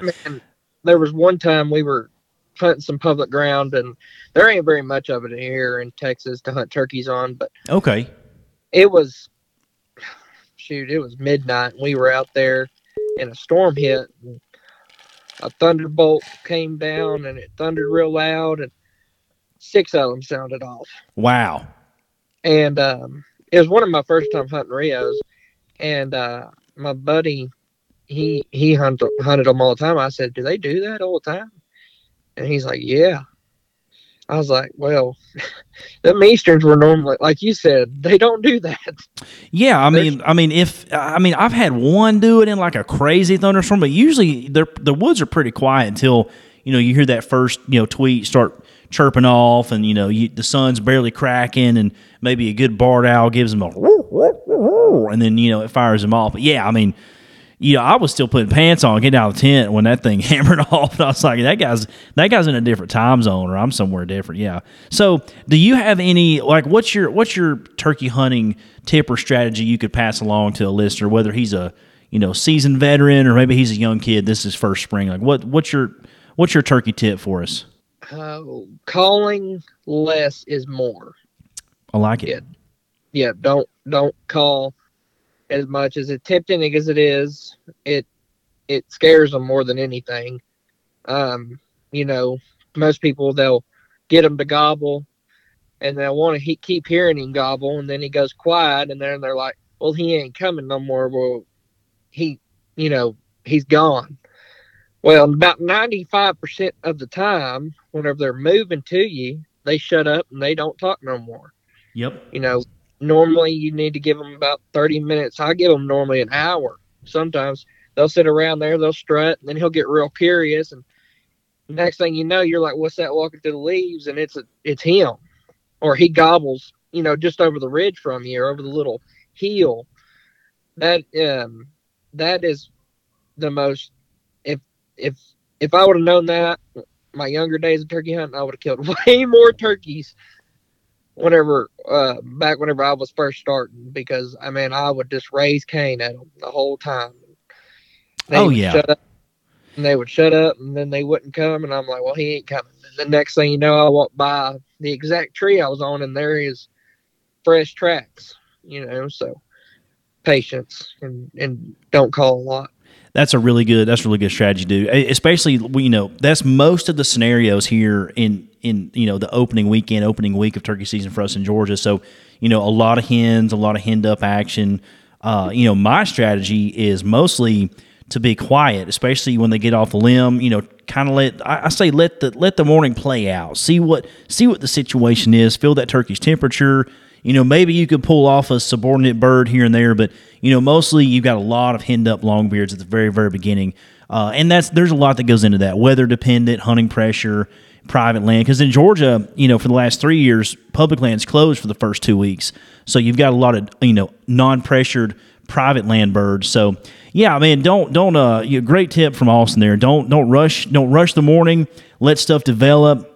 (laughs) Man, there was one time we were hunting some public ground, and there ain't very much of it here in Texas to hunt turkeys on. But okay, it was (sighs) shoot, it was midnight, and we were out there and a storm hit. And a thunderbolt came down and it thundered real loud, and six of them sounded off. Wow. And um, it was one of my first time hunting Rios, and uh, my buddy, he he hunted hunted them all the time. I said, "Do they do that all the time?" And he's like, "Yeah." I was like, well, (laughs) the Easterns were normally, like you said, they don't do that. Yeah, I mean, I mean, if I mean, I've had one do it in like a crazy thunderstorm, but usually the the woods are pretty quiet until you know you hear that first you know tweet start chirping off, and you know you, the sun's barely cracking, and maybe a good barred owl gives them a, and then you know it fires them off. But yeah, I mean, you know, I was still putting pants on, getting out of the tent when that thing (laughs) hammered off. And I was like, that guy's that guy's in a different time zone, or I'm somewhere different. Yeah. So, do you have any like what's your what's your turkey hunting tip or strategy you could pass along to a listener, whether he's a you know seasoned veteran or maybe he's a young kid, this is first spring. Like, what what's your what's your turkey tip for us? Uh, calling less is more. I like it. Yeah. Yeah. Don't don't call as much as it tempting as it is. It it scares them more than anything. Um, you know, most people they'll get him to gobble, and they'll want to he- keep hearing him gobble, and then he goes quiet, and then they're like, "Well, he ain't coming no more." Well, he, you know, he's gone. Well, about ninety-five percent of the time, whenever they're moving to you, they shut up and they don't talk no more. Yep. You know, normally you need to give them about 30 minutes. I give them normally an hour. Sometimes they'll sit around there, they'll strut, and then he'll get real curious. And next thing you know, you're like, "What's that walking through the leaves?" And it's a, it's him, or he gobbles, you know, just over the ridge from you, over the little hill. That um, that is the most. If if if I would have known that my younger days of turkey hunting, I would have killed (laughs) way more turkeys whenever uh back whenever I was first starting because I mean I would just raise Cain at them the whole time. They Oh, yeah. shut up, and they would shut up and then they wouldn't come and I'm like, well he ain't coming. And the next thing you know, I walk by the exact tree I was on and there is fresh tracks. You know, so patience and and don't call a lot. That's a really good. That's a really good strategy, dude. E- Especially, you know, that's most of the scenarios here in in you know the opening weekend, opening week of turkey season for us in Georgia. So, you know, a lot of hens, a lot of henned up action. Uh, you know, my strategy is mostly to be quiet, especially when they get off the limb. You know, kind of let I, I say let the let the morning play out. See what see what the situation is. Feel that turkey's temperature. You know, maybe you could pull off a subordinate bird here and there, but you know, mostly you've got a lot of henned up longbeards at the very, very beginning, uh, and that's there's a lot that goes into that. Weather dependent, hunting pressure, private land. Because in Georgia, you know, for the last three years, public land's closed for the first two weeks, so you've got a lot of you know non-pressured private land birds. So yeah, I mean, don't don't uh, great tip from Austin there. Don't don't rush don't rush the morning. Let stuff develop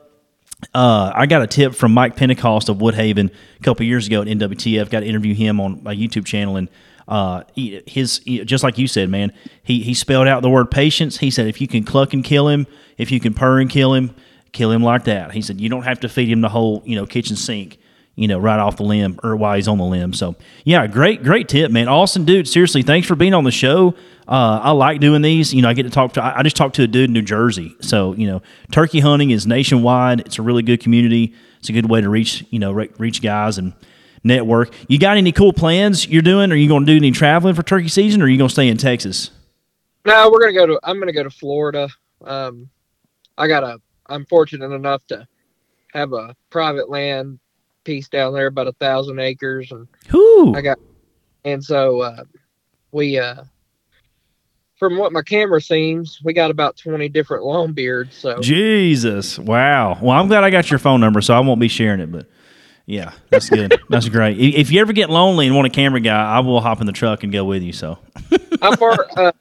uh, I got a tip from Mike Pentecost of Woodhaven a couple years ago at NWTF. Got to interview him on my YouTube channel, and uh, he- his he- just like you said, man. He he spelled out the word patience. He said if you can cluck and kill him, if you can purr and kill him, kill him like that. He said you don't have to feed him the whole you know kitchen sink. You know, right off the limb or while he's on the limb. So, yeah, great, great tip, man. Awesome dude, seriously, thanks for being on the show. Uh, I like doing these. You know, I get to talk to. I just talked to a dude in New Jersey. So, you know, turkey hunting is nationwide. It's a really good community. It's a good way to reach, you know, re- reach guys and network. You got any cool plans you're doing? Are you going to do any traveling for turkey season, or are you going to stay in Texas? No, we're gonna go to. I'm gonna go to Florida. Um, I got a. I'm fortunate enough to have a private land piece down there, about a thousand acres, and Whoo! I got. And so uh, we, uh, from what my camera seems, we got about 20 different long beards. So Jesus! Wow. Well, I'm glad I got your phone number, so I won't be sharing it. But yeah, that's good. (laughs) that's great. If you ever get lonely and want a camera guy, I will hop in the truck and go with you. So. (laughs) how far? Uh,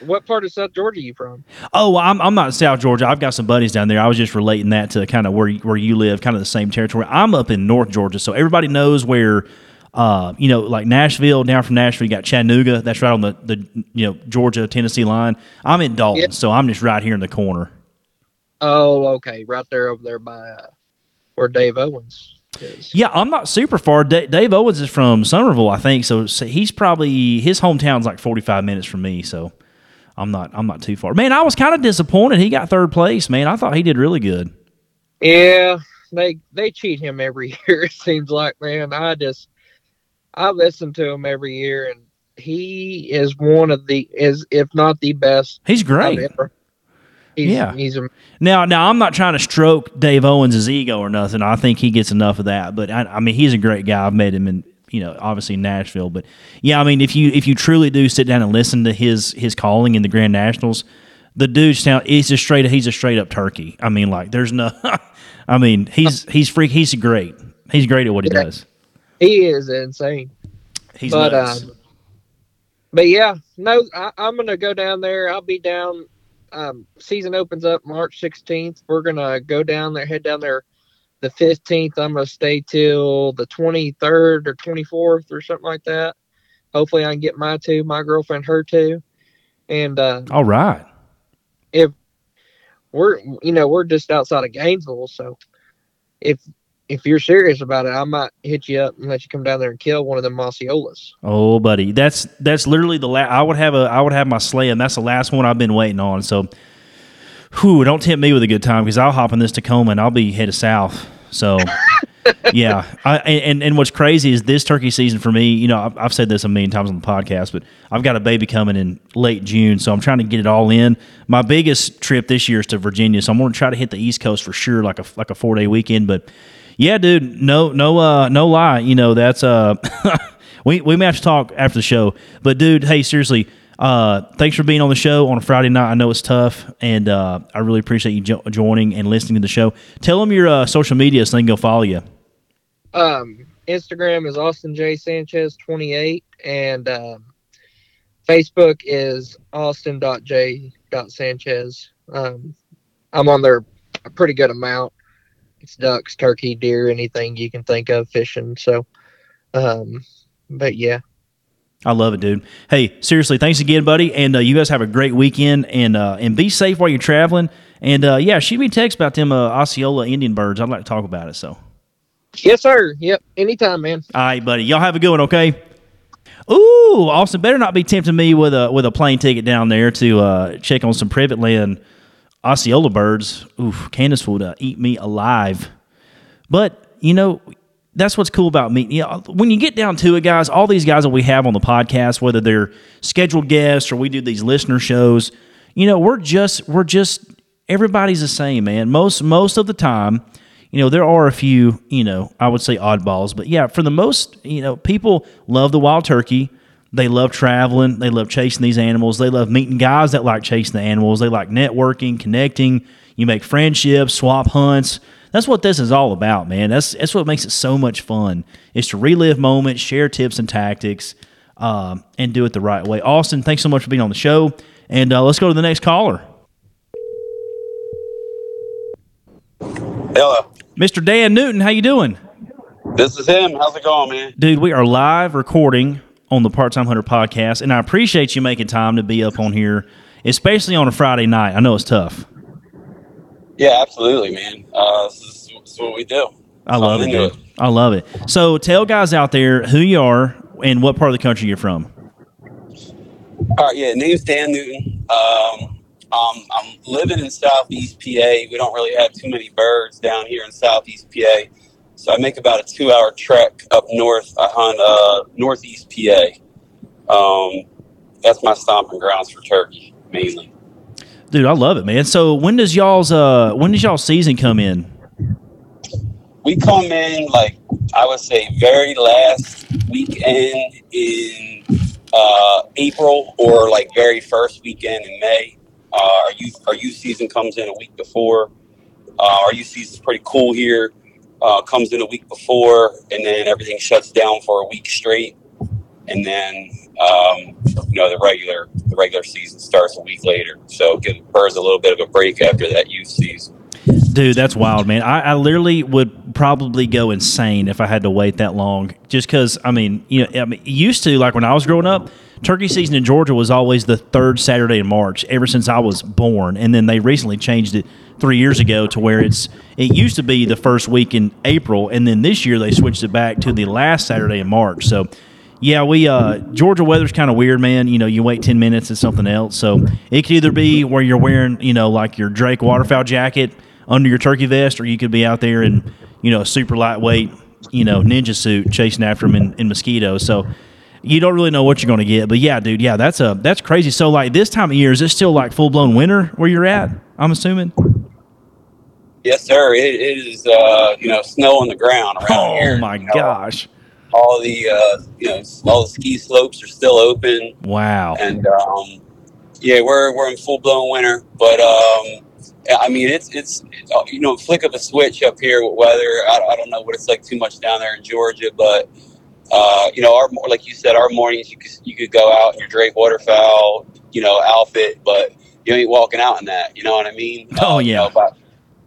what part of South Georgia are you from? Oh, I'm, I'm not South Georgia. I've got some buddies down there. I was just relating that to kind of where where you live, kind of the same territory. I'm up in North Georgia, so everybody knows where. Uh, you know, like Nashville, down from Nashville, you got Chattanooga. That's right on the, the you know Georgia Tennessee line. I'm in Dalton, Yep. so I'm just right here in the corner. Oh, okay, right there over there by uh, where Dave Owens is. Yeah, I'm not super far. Da- Dave Owens is from Summerville, I think. So, so he's probably his hometown's like 45 minutes from me. So I'm not I'm not too far. Man, I was kind of disappointed. He got third place. Man, I thought he did really good. Yeah, they they cheat him every (laughs) year. It seems like, man. I just I listen to him every year, and he is one of the is if not the best. He's great. He's, Yeah. he's a Now, now I'm not trying to stroke Dave Owens' ego or nothing. I think he gets enough of that. But I, I mean, he's a great guy. I've met him in you know obviously Nashville. But yeah, I mean, if you if you truly do sit down and listen to his his calling in the Grand Nationals, the dude sound he's a straight he's a straight up turkey. I mean, like there's no. (laughs) I mean, he's he's freak. He's great. He's great at what he Yeah. does. He is insane. He's but nuts. um, but yeah, no, I, I'm gonna go down there. I'll be down. Um, season opens up March 16th. We're gonna go down there, head down there the 15th. I'm gonna stay till the 23rd or 24th or something like that. Hopefully, I can get my two, my girlfriend, her two, and uh, All right. If we're you know we're just outside of Gainesville, so if if you're serious about it, I might hit you up and let you come down there and kill one of them Osceolas. Oh, buddy, that's that's literally the last. I would have a I would have my slam, and that's the last one I've been waiting on. So, whew, don't tempt me with a good time because I'll hop in this Tacoma and I'll be headed south. So, (laughs) yeah, I, and and what's crazy is this turkey season for me. You know, I've, I've said this a million times on the podcast, but I've got a baby coming in late June, so I'm trying to get it all in. My biggest trip this year is to Virginia, so I'm going to try to hit the East Coast for sure, like a like a four day weekend, but. Yeah, dude. No, no, uh, no lie. You know that's uh, (laughs) we we may have to talk after the show. But dude, hey, seriously, uh, thanks for being on the show on a Friday night. I know it's tough, and uh, I really appreciate you jo- joining and listening to the show. Tell them your uh, social media so they can go follow you. Um, Instagram is Austin J Sanchez 28, and um, Facebook is Austin Austin.J.Sanchez. Um, I'm on there a pretty good amount. It's ducks, turkey, deer, anything you can think of fishing. So, um, but yeah, I love it, dude. Hey, seriously, thanks again, buddy, and uh, you guys have a great weekend, and uh, and be safe while you're traveling. And uh, yeah, shoot me a text about them uh, Osceola Indian birds. I'd like to talk about it. So. yes, sir. Yep, anytime, man. All right, buddy. Y'all have a good one, okay? Ooh, Austin better not be tempting me with a with a plane ticket down there to uh, check on some private land Osceola birds. Oof, Candace would uh, eat me alive. But you know, that's what's cool about me. You know, when you get down to it, guys, all these guys that we have on the podcast, whether they're scheduled guests or we do these listener shows, you know, we're just we're just everybody's the same, man. Most most of the time, you know, there are a few, you know, I would say oddballs, but yeah, for the most, you know, people love the wild turkey. They love traveling. They love chasing these animals. They love meeting guys that like chasing the animals. They like networking, connecting. You make friendships, swap hunts. That's what this is all about, man. That's that's what makes it so much fun. Is to relive moments, share tips and tactics, um, and do it the right way. Austin, thanks so much for being on the show. And uh, let's go to the next caller, Hello, Mr. Dan Newton. How you doing, this is him. How's it going, man? dude? We are live recording on the Part Time Hunter podcast, and I appreciate you making time to be up on here, especially on a Friday night. I know it's tough. Yeah, absolutely, man. Uh, this, is, this is what we do. I love I'm it. I love it. So tell guys out there who you are and what part of the country you're from. All right, yeah. Name's Dan Newton. Um, um, I'm living in Southeast PA. We don't really have too many birds down here in Southeast PA, so I make about a two-hour trek up north. I hunt uh, Northeast PA. Um, that's my stomping grounds for turkey, mainly. Dude, I love it, man. So when does y'all's uh when does y'all season come in? we come in like I would say very last weekend in uh, April or like very first weekend in May. Uh, our youth our youth season comes in a week before. Uh, our youth season is pretty cool here. Uh, comes in a week before, and then everything shuts down for a week straight, and then um, you know the regular the regular season starts a week later. So give the birds a little bit of a break after that youth season. Dude, that's wild, man. I, I literally would probably go insane if I had to wait that long. Just because, I mean, you know, I mean, used to like when I was growing up, turkey season in Georgia was always the third Saturday in March ever since I was born, and then they recently changed it three years ago to where it's it used to be the first week in April, and then this year they switched it back to the last Saturday in March. So. Yeah, we uh, Georgia weather's kind of weird, man. You know, you wait ten minutes, and something else. So it could either be where you're wearing, you know, like your Drake waterfowl jacket under your turkey vest, or you could be out there in, you know, a super lightweight, you know, ninja suit chasing after them in, in mosquitoes. So you don't really know what you're going to get. But yeah, dude, yeah, that's a that's crazy. So like this time of year, is it still like full blown winter where you're at? I'm assuming. Yes, sir. It, it is, uh, you know, snow on the ground around Oh here. Oh my You know, gosh! All the, uh, you know, all the ski slopes are still open, Wow. and um, yeah, we're we're in full blown winter. But um, I mean, it's it's uh, you know, flick of a switch up here with weather. I, I don't know what it's like too much down there in Georgia, but Uh, you know, our like you said, our mornings you could you could go out in your Drake waterfowl, you know, outfit, but you ain't walking out in that. You know what I mean? (laughs) Oh Uh, you yeah. know, by,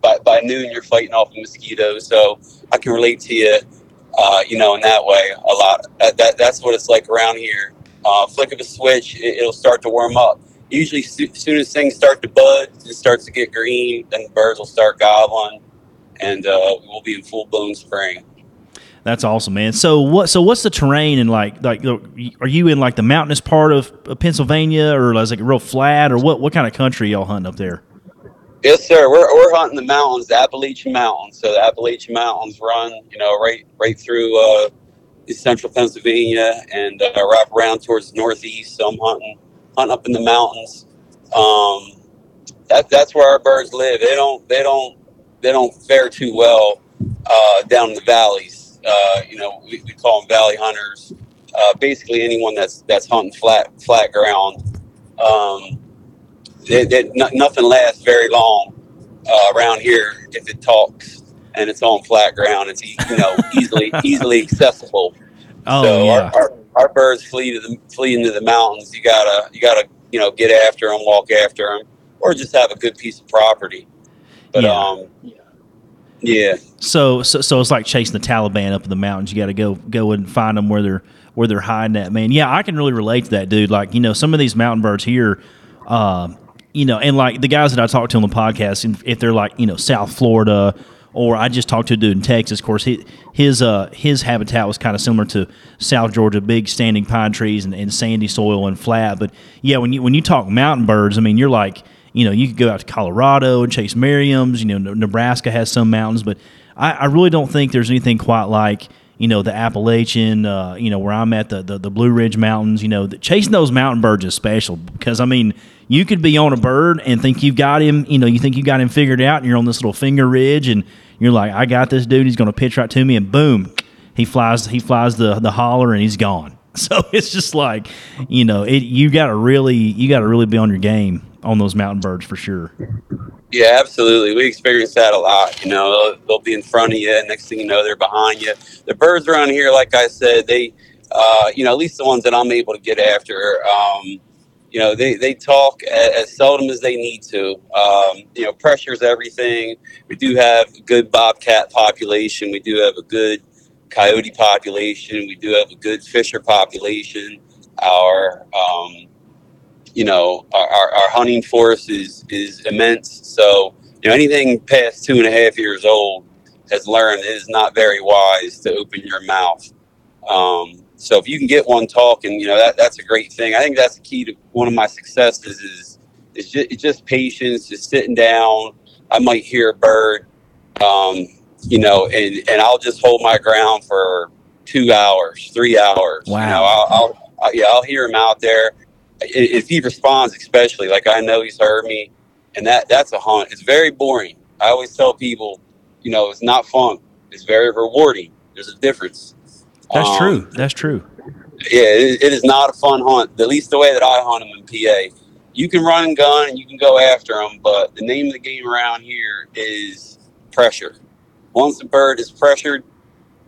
by by noon you're fighting off the mosquitoes, so I can relate to you. Uh, you know, in that way, a lot. That, that that's what it's like around here. Uh, flick of a switch, it, it'll start to warm up. Usually, as soon as things start to bud, it starts to get green, then the birds will start gobbling, and uh, we'll be in full blown spring. That's awesome, man. So what? So what's the terrain and like like? Are you in like the mountainous part of, Pennsylvania, or is it real flat, or what? What kind of country y'all hunting up there? Yes, sir. We're, we're hunting the mountains, the Appalachian Mountains. So the Appalachian Mountains run, you know, right right through uh, central Pennsylvania and uh, wrap around towards the northeast. So I'm hunting hunting up in the mountains. Um, that that's where our birds live. They don't they don't they don't fare too well uh, down in the valleys. Uh, you know, we, we call them valley hunters. Uh, basically, anyone that's that's hunting flat flat ground. Um, no, nothing lasts very long uh, around here if it talks and it's on flat ground. It's you know (laughs) easily easily accessible. Oh so yeah. our, our, our birds flee to the flee into the mountains. You gotta you gotta you know get after them, walk after them, or just have a good piece of property. But Yeah. um, yeah, So, so so it's like chasing the Taliban up in the mountains. You got to go go and find them where they're where they're hiding at. Man, yeah, I can really relate to that, dude. Like you know, some of these mountain birds here, uh, you know, and like the guys that I talked to on the podcast, if they're like you know South Florida, or I just talked to a dude in Texas. Of course, his his uh his habitat was kind of similar to South Georgia, big standing pine trees and, and sandy soil and flat. But yeah, when you when you talk mountain birds, I mean, you're like you know, you could go out to Colorado and chase Merriam's. You know, Nebraska has some mountains, but I, I really don't think there's anything quite like you know the Appalachian. Uh, you know, where I'm at the, the the Blue Ridge Mountains. You know, the, chasing those mountain birds is special because I mean, you could be on a bird and think you've got him. You know, you think you got him figured out, and you're on this little finger ridge, and you're like, I got this dude. He's going to pitch right to me, and boom, he flies. He flies the the holler, and he's gone. (laughs) So it's just like, you know, it. You got to really, you got to really be on your game on those mountain birds for sure. yeah, absolutely. We experience that a lot. You know, they'll, they'll be in front of you, next thing you know, they're behind you. The birds around here, like I said, they, uh, you know, at least the ones that I'm able to get after. Um, you know, they, they talk as, seldom as they need to. Um, you know, pressure's everything. We do have a good bobcat population. We do have a good coyote population. We do have a good fisher population. Our, um, you know, our, our, our hunting force is, is immense. So, you know, anything past two and a half years old has learned it is not very wise to open your mouth. Um, so if you can get one talking, you know, that, that's a great thing. I think that's the key to one of my successes is, is just, it's just patience, just sitting down. I might hear a bird, um, you know, and, and I'll just hold my ground for two hours, three hours. You Wow. know, I'll, I'll, I, yeah, I'll hear him out there. If he responds, especially like I know he's heard me, and that that's a hunt. It's very boring. I always tell people, you know, it's not fun. It's very rewarding. There's a difference. That's Um, true. That's true. yeah, it, it is not a fun hunt. At least the way that I hunt them in PA. You can run and gun and you can go after them, but the name of the game around here is pressure. Once a bird is pressured,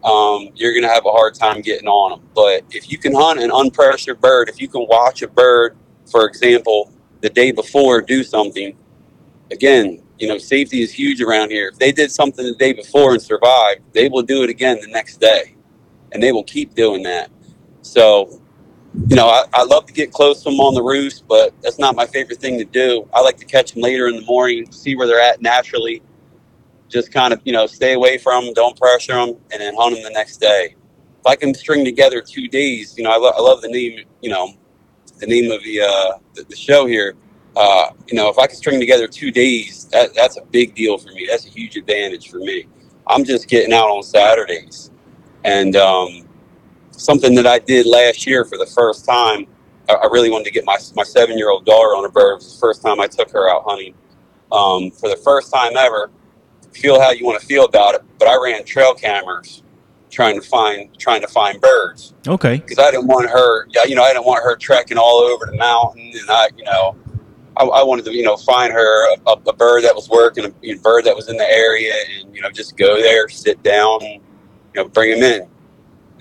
um, you're going to have a hard time getting on them. But if you can hunt an unpressured bird, if you can watch a bird, for example, the day before do something, again, you know, safety is huge around here. If they did something the day before and survived, they will do it again the next day. And they will keep doing that. So, you know, I, I love to get close to them on the roost, but that's not my favorite thing to do. I like to catch them later in the morning, see where they're at naturally. Just kind of, you know, stay away from them, don't pressure them, and then hunt them the next day. If I can string together two days, you know, I, lo- I love the name, you know, the name of the uh, the, the show here. Uh, you know, if I can string together two days, that, that's a big deal for me. That's a huge advantage for me. I'm just getting out on Saturdays, and um, something that I did last year for the first time. I, I really wanted to get my my seven year old daughter on a bird. It was the first time I took her out hunting. Um, for the first time ever, feel how you want to feel about it. But I ran trail cameras, trying to find trying to find birds Okay. because I didn't want her. You know, I didn't want her trekking all over the mountain, and I, you know, I, I wanted to, you know, find her a, a bird that was working, a, bird that was in the area, and you know, just go there, sit down, you know, bring him in.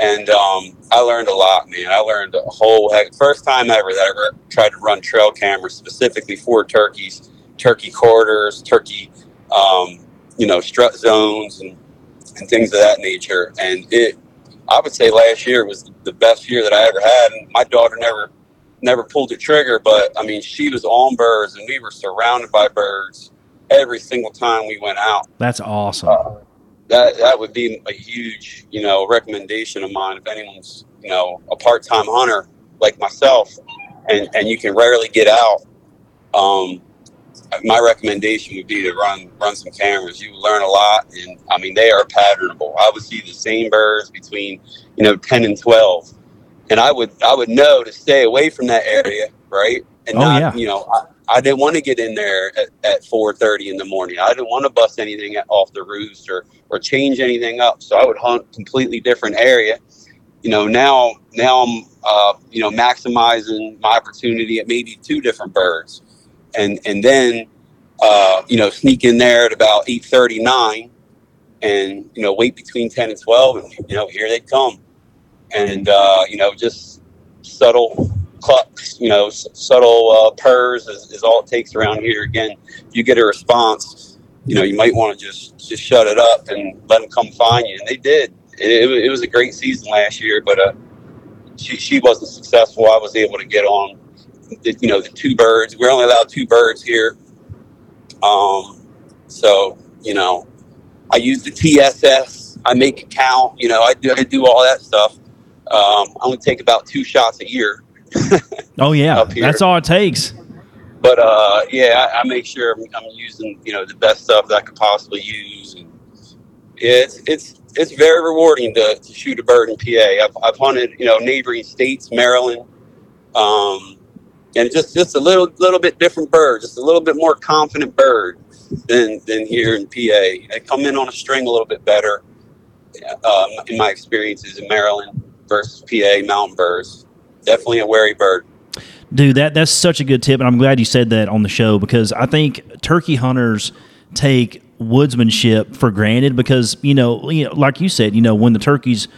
and um, I learned a lot, man. I learned a whole heck. First time ever that I ever tried to run trail cameras specifically for turkeys, turkey corridors, turkey, um, you know, strut zones, and and things of that nature. And it, I would say, last year was the best year that I ever had. And my daughter never never pulled the trigger, but I mean, she was on birds, and we were surrounded by birds every single time we went out. That's awesome. Uh, that that would be a huge, you know, recommendation of mine if anyone's, you know, a part-time hunter like myself, and and you can rarely get out. Um, my recommendation would be to run run some cameras. You learn a lot, and I mean they are patternable. I would see the same birds between, you know, ten and twelve, and I would I would know to stay away from that area, right? And Oh, not, yeah. you know, I, I didn't want to get in there at, at four thirty in the morning. I didn't want to bust anything off the roost or or change anything up. So I would hunt completely different area. You know, now now I'm uh, you know maximizing my opportunity at maybe two different birds, and and then uh, you know sneak in there at about eight thirty nine, and you know wait between ten and twelve, and you know here they come, and uh, you know just subtle clucks, you know, subtle uh, purrs is, is all it takes around here. Again, if you get a response, you know, you might want to just just shut it up and let them come find you, and they did. It, it, it was a great season last year, but uh, she she wasn't successful. I was able to get on, the, you know, the two birds. We're only allowed two birds here, um, so you know, I use the TSS. I make it count. You know, I do I do all that stuff. Um, I only take about two shots a year. (laughs) Oh yeah, (laughs) that's all it takes. but uh, yeah, I, I make sure I'm, I'm using you know the best stuff that I could possibly use. And yeah, it's it's it's very rewarding to, to shoot a bird in PA. I've, I've hunted you know neighboring states, Maryland, um, and just just a little little bit different bird, just a little bit more confident bird than than here in PA. They come in on a string a little bit better. Um, in my experiences in Maryland versus PA mountain birds, definitely a wary bird. Dude, that that's such a good tip, and I'm glad you said that on the show because I think turkey hunters take woodsmanship for granted because you know, you know, like you said, you know, when the turkeys,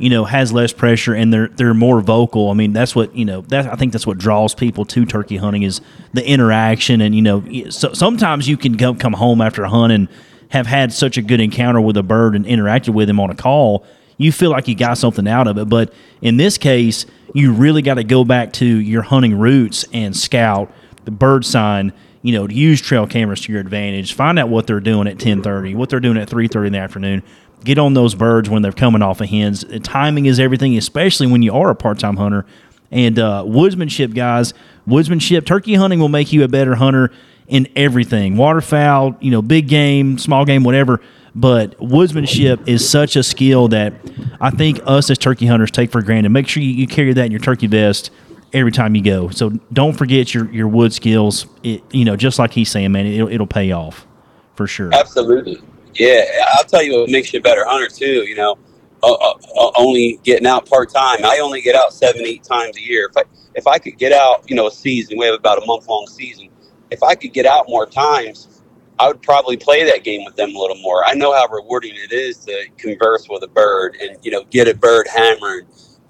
you know, has less pressure and they're they're more vocal. I mean, that's what you know. That I think that's what draws people to turkey hunting is the interaction, and you know, so, sometimes you can go, come home after a hunt and have had such a good encounter with a bird and interacted with him on a call you feel like you got something out of it. But in this case, you really got to go back to your hunting roots and scout the bird sign. You know, to use trail cameras to your advantage. Find out what they're doing at ten thirty, what they're doing at three thirty in the afternoon. Get on those birds when they're coming off of hens. Timing is everything, especially when you are a part time hunter. And uh, woodsmanship, guys, woodsmanship, turkey hunting will make you a better hunter in everything waterfowl, you know, big game, small game, whatever. But woodsmanship is such a skill that I think us as turkey hunters take for granted. Make sure you, you carry that in your turkey vest every time you go. So don't forget your, your wood skills. It, you know, just like he's saying, man, it'll, it'll pay off for sure. Absolutely. Yeah, I'll tell you what makes you a better hunter too. You know, uh, uh, only getting out part time. I only get out seven, eight times a year. If I if I could get out, you know, a season. We have about a month long season. If I could get out more times, I would probably play that game with them a little more. I know how rewarding it is to converse with a bird and you know get a bird hammered,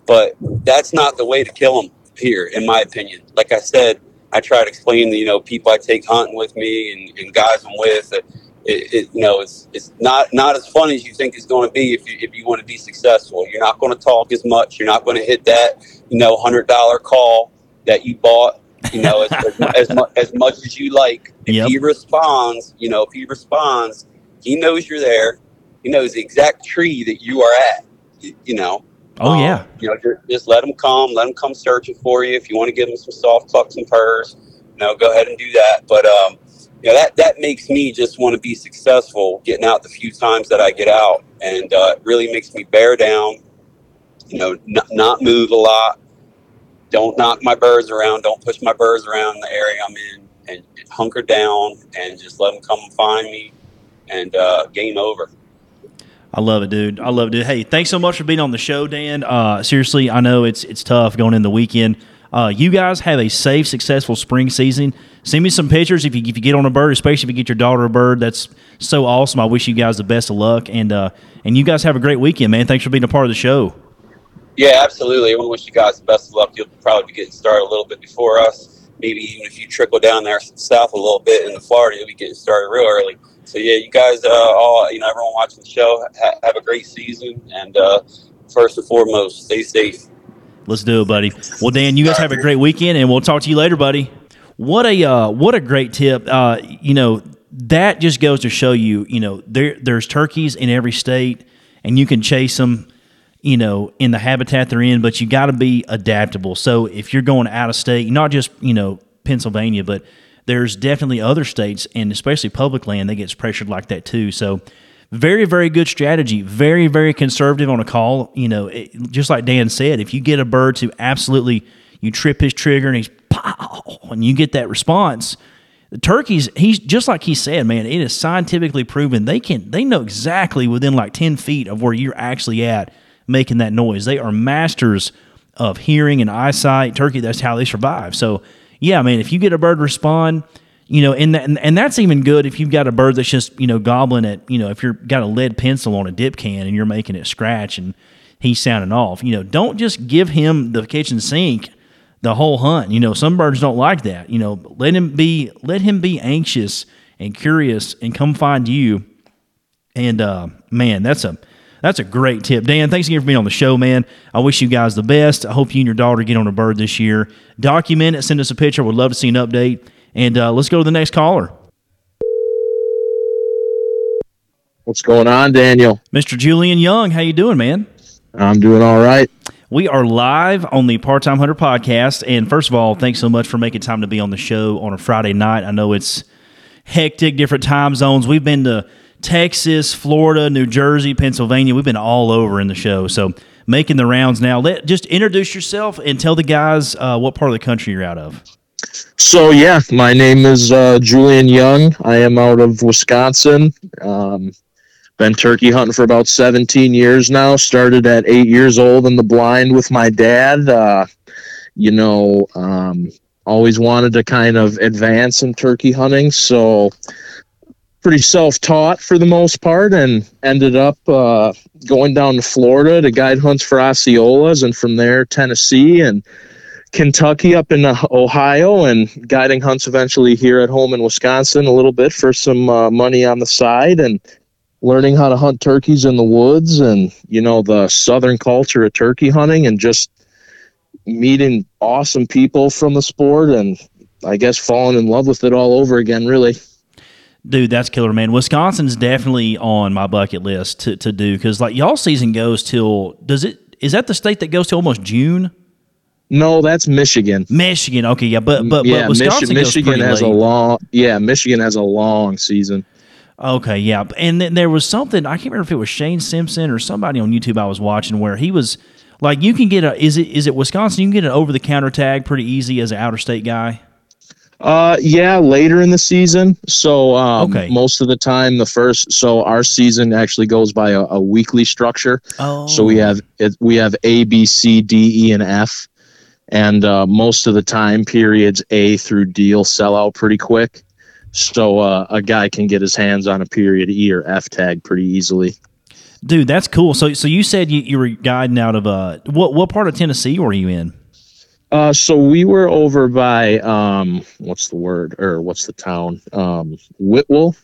but that's not the way to kill them here, in my opinion. Like I said, I try to explain to you know people I take hunting with me and, and guys I'm with it, it, you know it's it's not not as fun as you think it's going to be if you if you want to be successful. You're not going to talk as much. You're not going to hit that you know hundred dollar call that you bought. You know as as, as, mu- as much as you like. If Yep. he responds, you know if he responds, he knows you're there. He knows the exact tree that you are at. You know. Oh, Um, yeah. You know, ju- just let them come. Let them come searching for you. If you want to give them some soft clucks and purrs, you know, go ahead and do that. But um, you know, that that makes me just want to be successful getting out the few times that I get out, and uh, it really makes me bear down. You know, n- not move a lot. Don't knock my birds around. Don't push my birds around the area I'm in, and hunker down and just let them come find me, and uh, game over. I love it, dude. I love it, dude. Hey, thanks so much for being on the show, Dan. Uh, seriously, I know it's it's tough going in the weekend. Uh, you guys have a safe, successful spring season. Send me some pictures if you if you get on a bird, especially if you get your daughter a bird. That's so awesome. I wish you guys the best of luck, and uh, and you guys have a great weekend, man. Thanks for being a part of the show. Yeah, absolutely. We wish you guys the best of luck. You'll probably be getting started a little bit before us. Maybe even if you trickle down there south a little bit in Florida, you'll be getting started real early. So yeah, you guys, uh, all you know, everyone watching the show, ha- have a great season, and uh, first and foremost, stay safe. Let's do it, buddy. Well, Dan, you guys have a great weekend, and we'll talk to you later, buddy. What a uh, what a great tip. Uh, you know that just goes to show you, you know, there there's turkeys in every state, and you can chase them, you know, in the habitat they're in. But you got to be adaptable. So if you're going out of state, not just you know Pennsylvania, but there's definitely other states, and especially public land, that gets pressured like that too. So very very good strategy. Very very conservative on a call. You know it, just like dan said if you get a bird to absolutely you trip his trigger and he's pow and you get that response the turkeys he's just like he said man it is scientifically proven. They can they know exactly within like 10 feet of where you're actually at making that noise. They are masters of hearing and eyesight. Turkey that's how they survive. So yeah man if you get a bird respond you know, and, that, and and that's even good if you've got a bird that's just you know gobbling at you know if you've got a lead pencil on a dip can and you're making it scratch and he's sounding off. You know, don't just give him the kitchen sink the whole hunt. You know, some birds don't like that. You know, let him be let him be anxious and curious and come find you. And uh, man, that's a that's a great tip. Dan, thanks again for being on the show, man. I wish you guys the best. I hope you and your daughter get on a bird this year. Document it, send us a picture. Would love to see an update. And uh, let's go to the next caller. What's going on, Daniel? Mr. Julian Young, how you doing, man? I'm doing all right. We are live on the Part Time Hunter podcast. And first of all, thanks so much for making time to be on the show on a Friday night. I know it's hectic, different time zones. We've been to Texas, Florida, New Jersey, Pennsylvania. We've been all over in the show. So making the rounds now. Let just introduce yourself and tell the guys uh, what part of the country you're out of. So yeah, my name is uh, Julian Young. I am out of Wisconsin. Um, been turkey hunting for about 17 years now. Started at eight years old in the blind with my dad. Uh, you know, um, always wanted to kind of advance in turkey hunting, so pretty self-taught for the most part, and ended up uh, going down to Florida to guide hunts for Osceolas, and from there Tennessee and Kentucky up in uh, Ohio and guiding hunts eventually here at home in Wisconsin a little bit for some uh, money on the side and learning how to hunt turkeys in the woods and you know the southern culture of turkey hunting and just meeting awesome people from the sport and I guess falling in love with it all over again really. Dude, that's killer, man. Wisconsin's definitely on my bucket list to, to do because like y'all season goes till does it is that the state that goes to almost June? No, that's Michigan. Michigan, okay, yeah, but but, yeah, but Wisconsin Michi- Michigan has late. a long yeah, Michigan has a long season. Okay, yeah, and then there was something I can't remember if it was Shane Simpson or somebody on YouTube I was watching where he was like, you can get a is it is it Wisconsin? You can get an over the counter tag pretty easy as an outer state guy. Uh, yeah, later in the season. So um, Okay. most of the time, the first. So our season actually goes by a, a weekly structure. Oh, So we have it, we have A, B, C, D, E, and F, and uh, most of the time periods A through D will sell out pretty quick. So uh, a guy can get his hands on a period E or F tag pretty easily. dude, that's cool. So so you said you, you were guiding out of uh what what part of Tennessee were you in? Uh, so we were over by um, what's the word or what's the town? Um, Whitwell.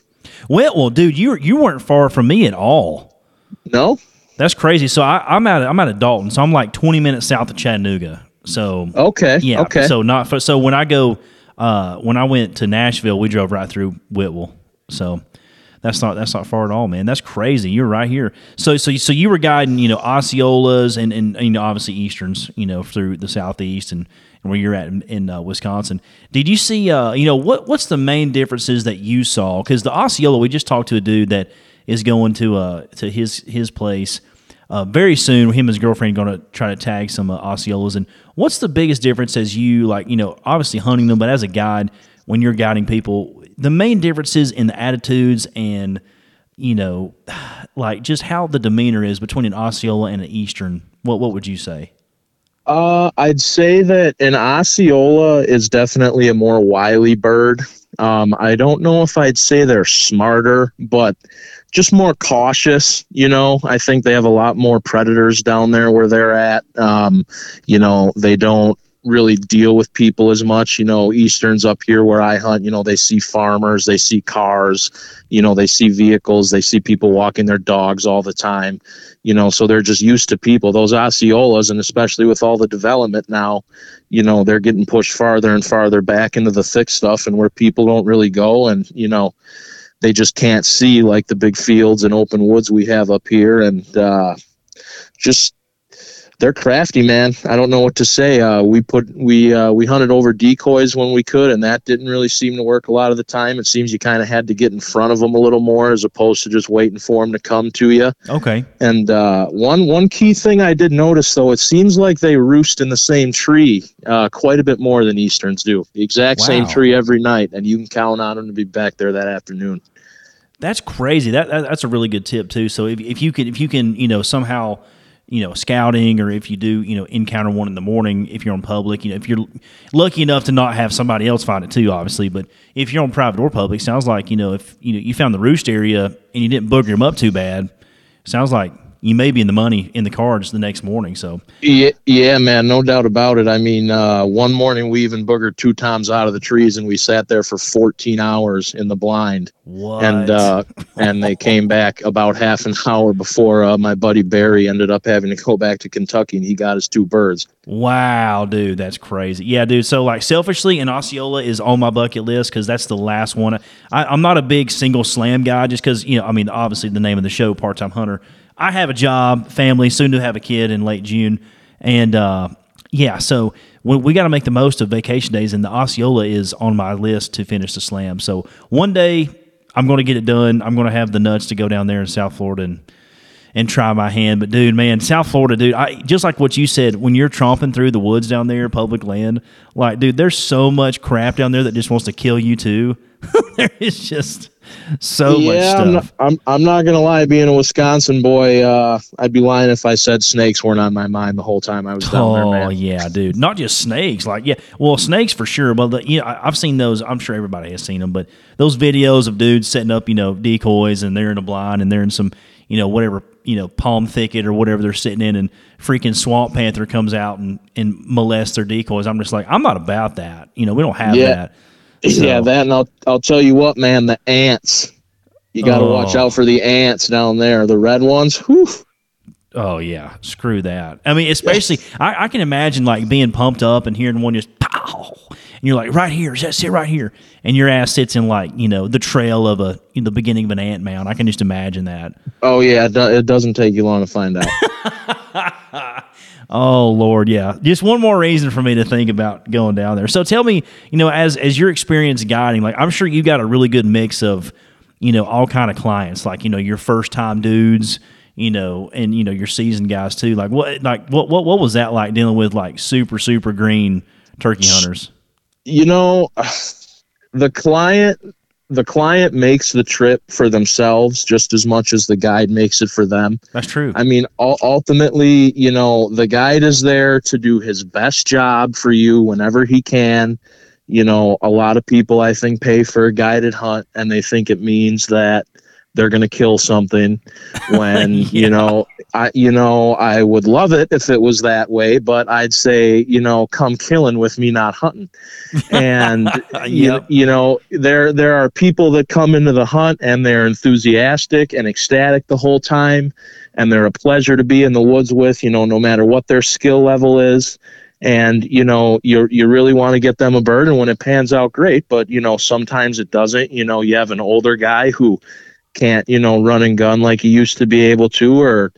Well, well, dude, you you weren't far from me at all. No. That's crazy. So I, I'm out. Of, I'm out of Dalton. So I'm like 20 minutes south of Chattanooga. So Okay. yeah. Okay. So not for, so when I go uh, when I went to Nashville, we drove right through Whitwell. So that's not that's not far at all, man. That's crazy. You're right here. So so so you were guiding, you know, Osceolas and and you know obviously Easterns, you know, through the southeast and, and where you're at in, in uh, Wisconsin. Did you see? Uh, you know, what what's the main differences that you saw? Because the Osceola, we just talked to a dude that is going to uh to his his place. Uh, very soon, him and his girlfriend are going to try to tag some uh, Osceolas. And what's the biggest difference as you like, you know, obviously hunting them, but as a guide, when you're guiding people, the main differences in the attitudes and, you know, (sighs) like just how the demeanor is between an Osceola and an Eastern. What what would you say? Uh, I'd say that an Osceola is definitely a more wily bird, Um, I don't know if I'd say they're smarter, but just more cautious. You know, I think they have a lot more predators down there where they're at. Um, you know, they don't really deal with people as much. You know, Easterns up here where I hunt, you know, they see farmers, they see cars, you know, they see vehicles, they see people walking their dogs all the time, you know, so they're just used to people. Those Osceolas, and especially with all the development now, you know, they're getting pushed farther and farther back into the thick stuff and where people don't really go. And, you know, they just can't see like the big fields and open woods we have up here. And, uh, just they're crafty, man. I don't know what to say. Uh, we put we uh, we hunted over decoys when we could, and that didn't really seem to work a lot of the time. It seems you kind of had to get in front of them a little more, as opposed to just waiting for them to come to you. Okay. And uh, one one key thing I did notice, though, it seems like they roost in the same tree uh, quite a bit more than Easterns do. The exact same tree every night, and you can count on them to be back there that afternoon. That's crazy. That, that that's a really good tip too. So if, if you can if you can you know somehow you know scouting or if you do you know encounter one in the morning if you're on public you know if you're lucky enough to not have somebody else find it too obviously but if you're on private or public sounds like you know if you know you found the roost area and you didn't booger them up too bad sounds like you may be in the money in the cards the next morning so Yeah, yeah, man, no doubt about it. I mean, uh, one morning we even boogered two times out of the trees, and we sat there for 14 hours in the blind. what and uh, and they came back about half an hour before uh, my buddy Barry ended up having to go back to Kentucky, and he got his two birds. Wow, dude, that's crazy. Yeah, dude. So, like, selfishly, and Osceola is on my bucket list because that's the last one. I, I'm not a big single slam guy, just because you know. I mean, obviously, the name of the show, Part Time Hunter. I have a job, family, soon to have a kid in late June, and uh, yeah, so we, we got to make the most of vacation days, and the Osceola is on my list to finish the slam. So one day, I'm going to get it done. I'm going to have the nuts to go down there in South Florida and and try my hand. But dude, man, South Florida, dude, I just like what you said, when you're tromping through the woods down there, public land, like, dude, there's so much crap down there that just wants to kill you too. (laughs) there is just so much stuff. I'm not, I'm, I'm not gonna lie. Being a Wisconsin boy, uh, I'd be lying if I said snakes weren't on my mind the whole time I was down there, Oh man. yeah, dude! Not just snakes, like yeah, well, snakes for sure. But the, you know, I, I've seen those. I'm sure everybody has seen them. But those videos of dudes setting up, you know, decoys, and they're in a blind, and they're in some, you know, whatever, you know, palm thicket or whatever they're sitting in, and freaking swamp panther comes out and and molests their decoys. I'm just like, I'm not about that. You know, we don't have Yeah. that. (laughs) So- Yeah, that and I'll I'll tell you what, man, the ants. You got to oh. watch Oh. out for the ants down there. The red ones. Whew. Oh yeah, screw that. I mean, especially I, I can imagine like being pumped up and hearing one just pow, and you're like, right here, just sit right here, and your ass sits in like you know the trail of a the beginning of an ant mound. I can just imagine that. Oh yeah, it, do, it doesn't take you long to find out. (laughs) Oh Lord, yeah. Just one more reason for me to think about going down there. So tell me, you know, as as your experience guiding, like I'm sure you got a really good mix of, you know, all kind of clients, like you know your first time dudes, you know, and you know your seasoned guys too. Like what, like what what what was that like dealing with like super super green turkey hunters? You know (sighs) the client the client makes the trip for themselves just as much as the guide makes it for them That's true. i mean ultimately you know the guide is there to do his best job for you whenever he can you know a lot of people i think pay for a guided hunt and they think it means that they're going to kill something (laughs) when Yeah. you know I you know I would love it if it was that way, but I'd say you know come killing with me, not hunting. And (laughs) you, you know there there are people that come into the hunt and they're enthusiastic and ecstatic the whole time, and they're a pleasure to be in the woods with. You know, no matter what their skill level is. And you know you you really want to get them a bird, and when it pans out, great. But you know sometimes it doesn't. You know you have an older guy who can't you know run and gun like he used to be able to, or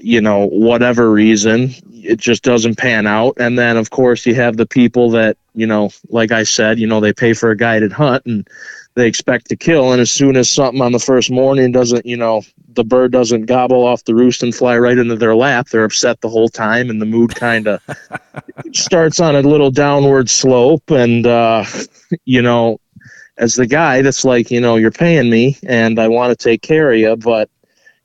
you know, whatever reason, it just doesn't pan out. And then, of course, you have the people that, you know, like I said, you know, they pay for a guided hunt and they expect to kill. And as soon as something on the first morning doesn't, you know, the bird doesn't gobble off the roost and fly right into their lap, they're upset the whole time. And the mood kind of (laughs) starts on a little downward slope. And, uh, you know, as the guy that's like, you know, you're paying me and I want to take care of you, but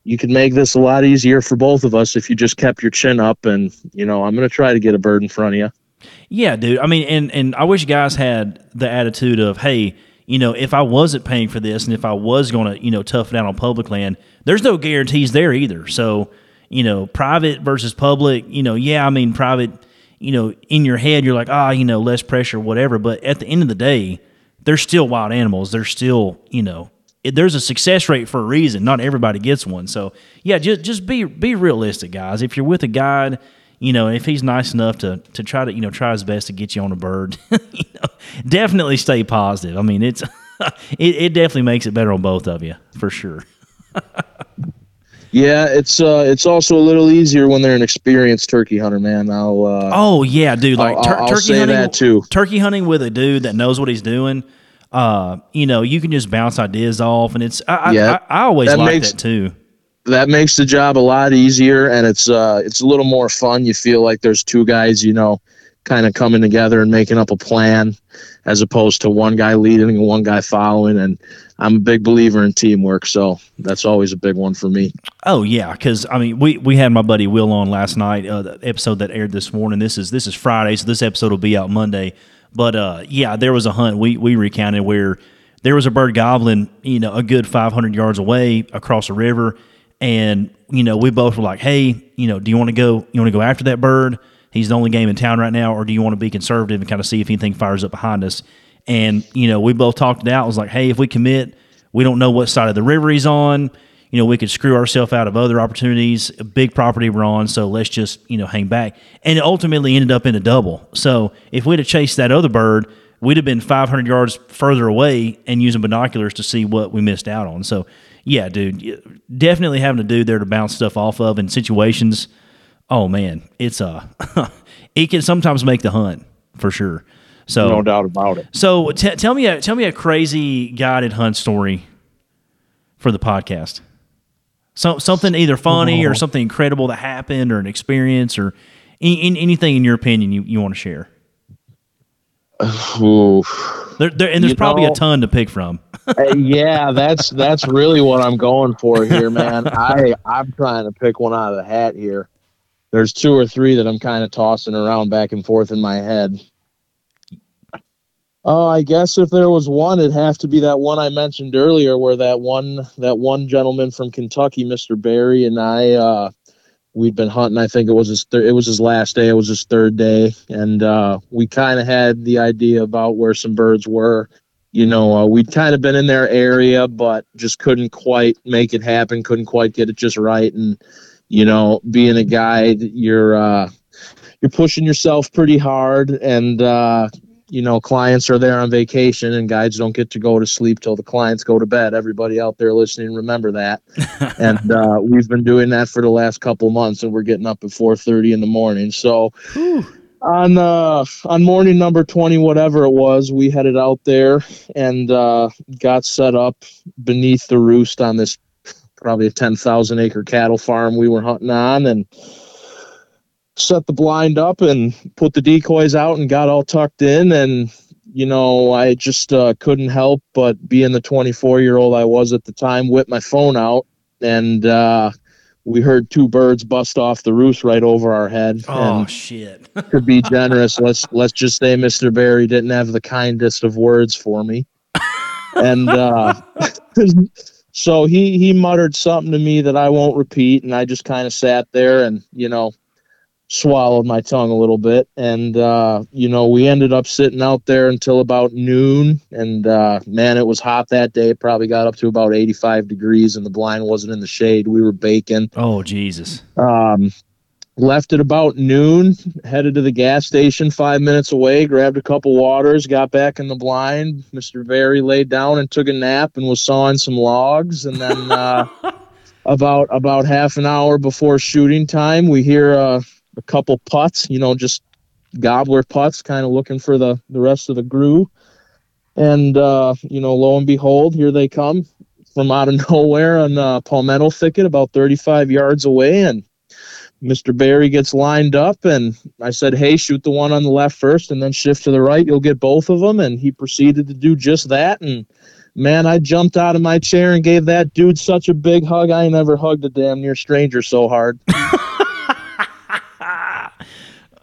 you could make this a lot easier for both of us if you just kept your chin up and you know i'm going to try to get a bird in front of you Yeah, dude. I mean, and and I wish guys had the attitude of, hey, you know, if I wasn't paying for this and if I was going to, you know, tough out on public land, there's no guarantees there either. So, you know, private versus public, you know, yeah, I mean, private, you know, in your head, you're like, ah, you know, less pressure, whatever. But at the end of the day, they're still wild animals. They're still, you know, there's a success rate for a reason. Not everybody gets one. So, yeah, just just be be realistic, guys. If you're with a guide, you know, if he's nice enough to to try to, you know, try his best to get you on a bird, (laughs) you know, definitely stay positive. I mean, it's (laughs) it, it definitely makes it better on both of you for sure. (laughs) Yeah, it's uh, it's also a little easier when they're an experienced turkey hunter, man. I'll uh, Oh yeah, dude! Like I'll- I'll turkey hunting, that, too. Turkey hunting with a dude that knows what he's doing. Uh, you know, you can just bounce ideas off, and it's I I, Yeah, I, I always that like makes- that too. that makes the job a lot easier, and it's uh, it's a little more fun. You feel like there's two guys, you know, kind of coming together and making up a plan, as opposed to one guy leading and one guy following. And I'm a big believer in teamwork, so that's always a big one for me. Oh yeah, because I mean, we we had my buddy Will on last night. Uh, the episode that aired this morning. This is this is Friday, so this episode will be out Monday. But uh, yeah, there was a hunt we we recounted where there was a bird gobbling, you know, a good 500 yards away across a river, and you know, we both were like, hey, you know, do you want to go? You want to go after that bird? He's the only game in town right now, or do you want to be conservative and kind of see if anything fires up behind us? And you know, we both talked it out. It was like, hey, if we commit, we don't know what side of the river he's on. You know, we could screw ourselves out of other opportunities, a big property we're on. So let's just you know hang back. And it ultimately ended up in a double. So if we'd have chased that other bird, we'd have been 500 yards further away and using binoculars to see what we missed out on. So yeah, dude, definitely having a dude there to bounce stuff off of in situations. Oh man, it's uh, (laughs) it can sometimes make the hunt for sure. So No doubt about it. so t- tell me a tell me a crazy guided hunt story for the podcast. So something either funny or something incredible that happened or an experience or any, any- anything in your opinion you, you want to share. There, there, and there's You probably know- a ton to pick from. (laughs) Yeah, that's that's really what I'm going for here, man. (laughs) I I'm trying to pick one out of the hat here. There's two or three that I'm kind of tossing around back and forth in my head. Oh, I guess if there was one, it'd have to be that one I mentioned earlier, where that one that one gentleman from Kentucky, Mr. Barry, and I, uh, we'd been hunting. I think it was his it was his last day. It was his third day, and uh, we kind of had the idea about where some birds were you know, uh, we'd kind of been in their area, but just couldn't quite make it happen. Couldn't quite get it just right. And, you know, being a guide, you're, uh, you're pushing yourself pretty hard and, uh, you know, clients are there on vacation and guides don't get to go to sleep till the clients go to bed. Everybody out there listening, remember that. (laughs) and, uh, we've been doing that for the last couple months and we're getting up at 430 in the morning. So, on uh on morning number 20 whatever it was we headed out there and uh got set up beneath the roost on this probably a 10,000 acre cattle farm we were hunting on and set the blind up and put the decoys out and got all tucked in and you know I just uh, couldn't help but being the 24 year old I was at the time whip my phone out and uh we heard two birds bust off the roost right over our head Oh and shit! (laughs) to be generous, let's let's just say Mr. Barry didn't have the kindest of words for me. (laughs) And uh (laughs) so he he muttered something to me that I won't repeat and I just kind of sat there and, you know, swallowed my tongue a little bit and uh you know, we ended up sitting out there until about noon and uh man, it was hot that day. It probably got up to about 85 degrees and the blind wasn't in the shade. We were baking Oh Jesus! um, left at about noon, headed to the gas station five minutes away, grabbed a couple waters, got back in the blind. Mr. Barry laid down and took a nap and was sawing some logs. And then uh, (laughs) about about half an hour before shooting time, we hear uh, a couple putts, you know, just gobbler putts, kind of looking for the, the rest of the grew. And, uh, you know, lo and behold, here they come from out of (laughs) nowhere on uh, palmetto thicket about 35 yards away. And Mr. Barry gets lined up, and I said, Hey, shoot the one on the left first and then shift to the right. You'll get both of them. And he proceeded to do just that. And man, I jumped out of my chair and gave that dude such a big hug. I never hugged a damn near stranger so hard. (laughs)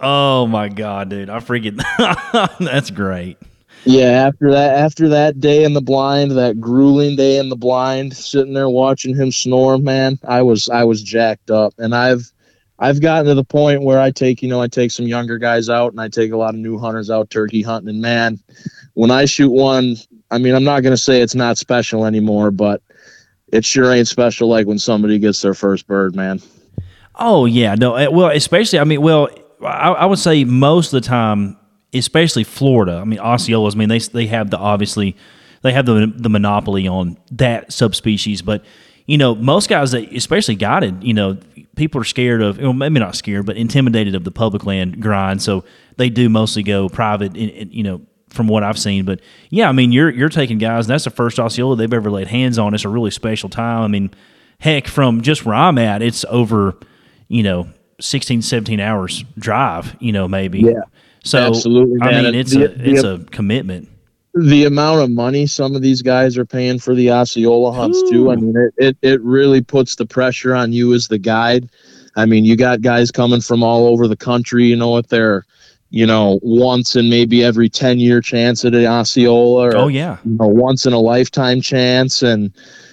Oh my god, dude! I freaking (laughs) that's great. Yeah, after that, after that day in the blind, that grueling day in the blind, sitting there watching him snore, man, I was I was jacked up, and I've I've gotten to the point where I take you know I take some younger guys out, and I take a lot of new hunters out turkey hunting, and man, when I shoot one, I mean I'm not gonna say it's not special anymore, but it sure ain't special like when somebody gets their first bird, man. Oh yeah, no. eh, Well, especially I mean, well, I, I would say most of the time, especially Florida. I mean, Osceolas. I mean, they they have the obviously they have the the monopoly on that subspecies, but you know, most guys that especially guided, you know, people are scared of, well, maybe not scared, but intimidated of the public land grind. So they do mostly go private. In, in, you know, from what I've seen, but yeah, I mean, you're you're taking guys. And that's the first Osceola they've ever laid hands on. It's a really special time. I mean, heck, from just where I'm at, it's over, you know, 16, 17 hours drive. You know, maybe. Yeah, So absolutely, I man. mean, it's the- a it's the- a commitment. The amount of money some of these guys are paying for the Osceola hunts too. I mean, it, it, it really puts the pressure on you as the guide. I mean, you got guys coming from all over the country, you know what they're, you know, once in maybe every 10 year chance at an Osceola or, Oh yeah. you know, once in a lifetime chance. And,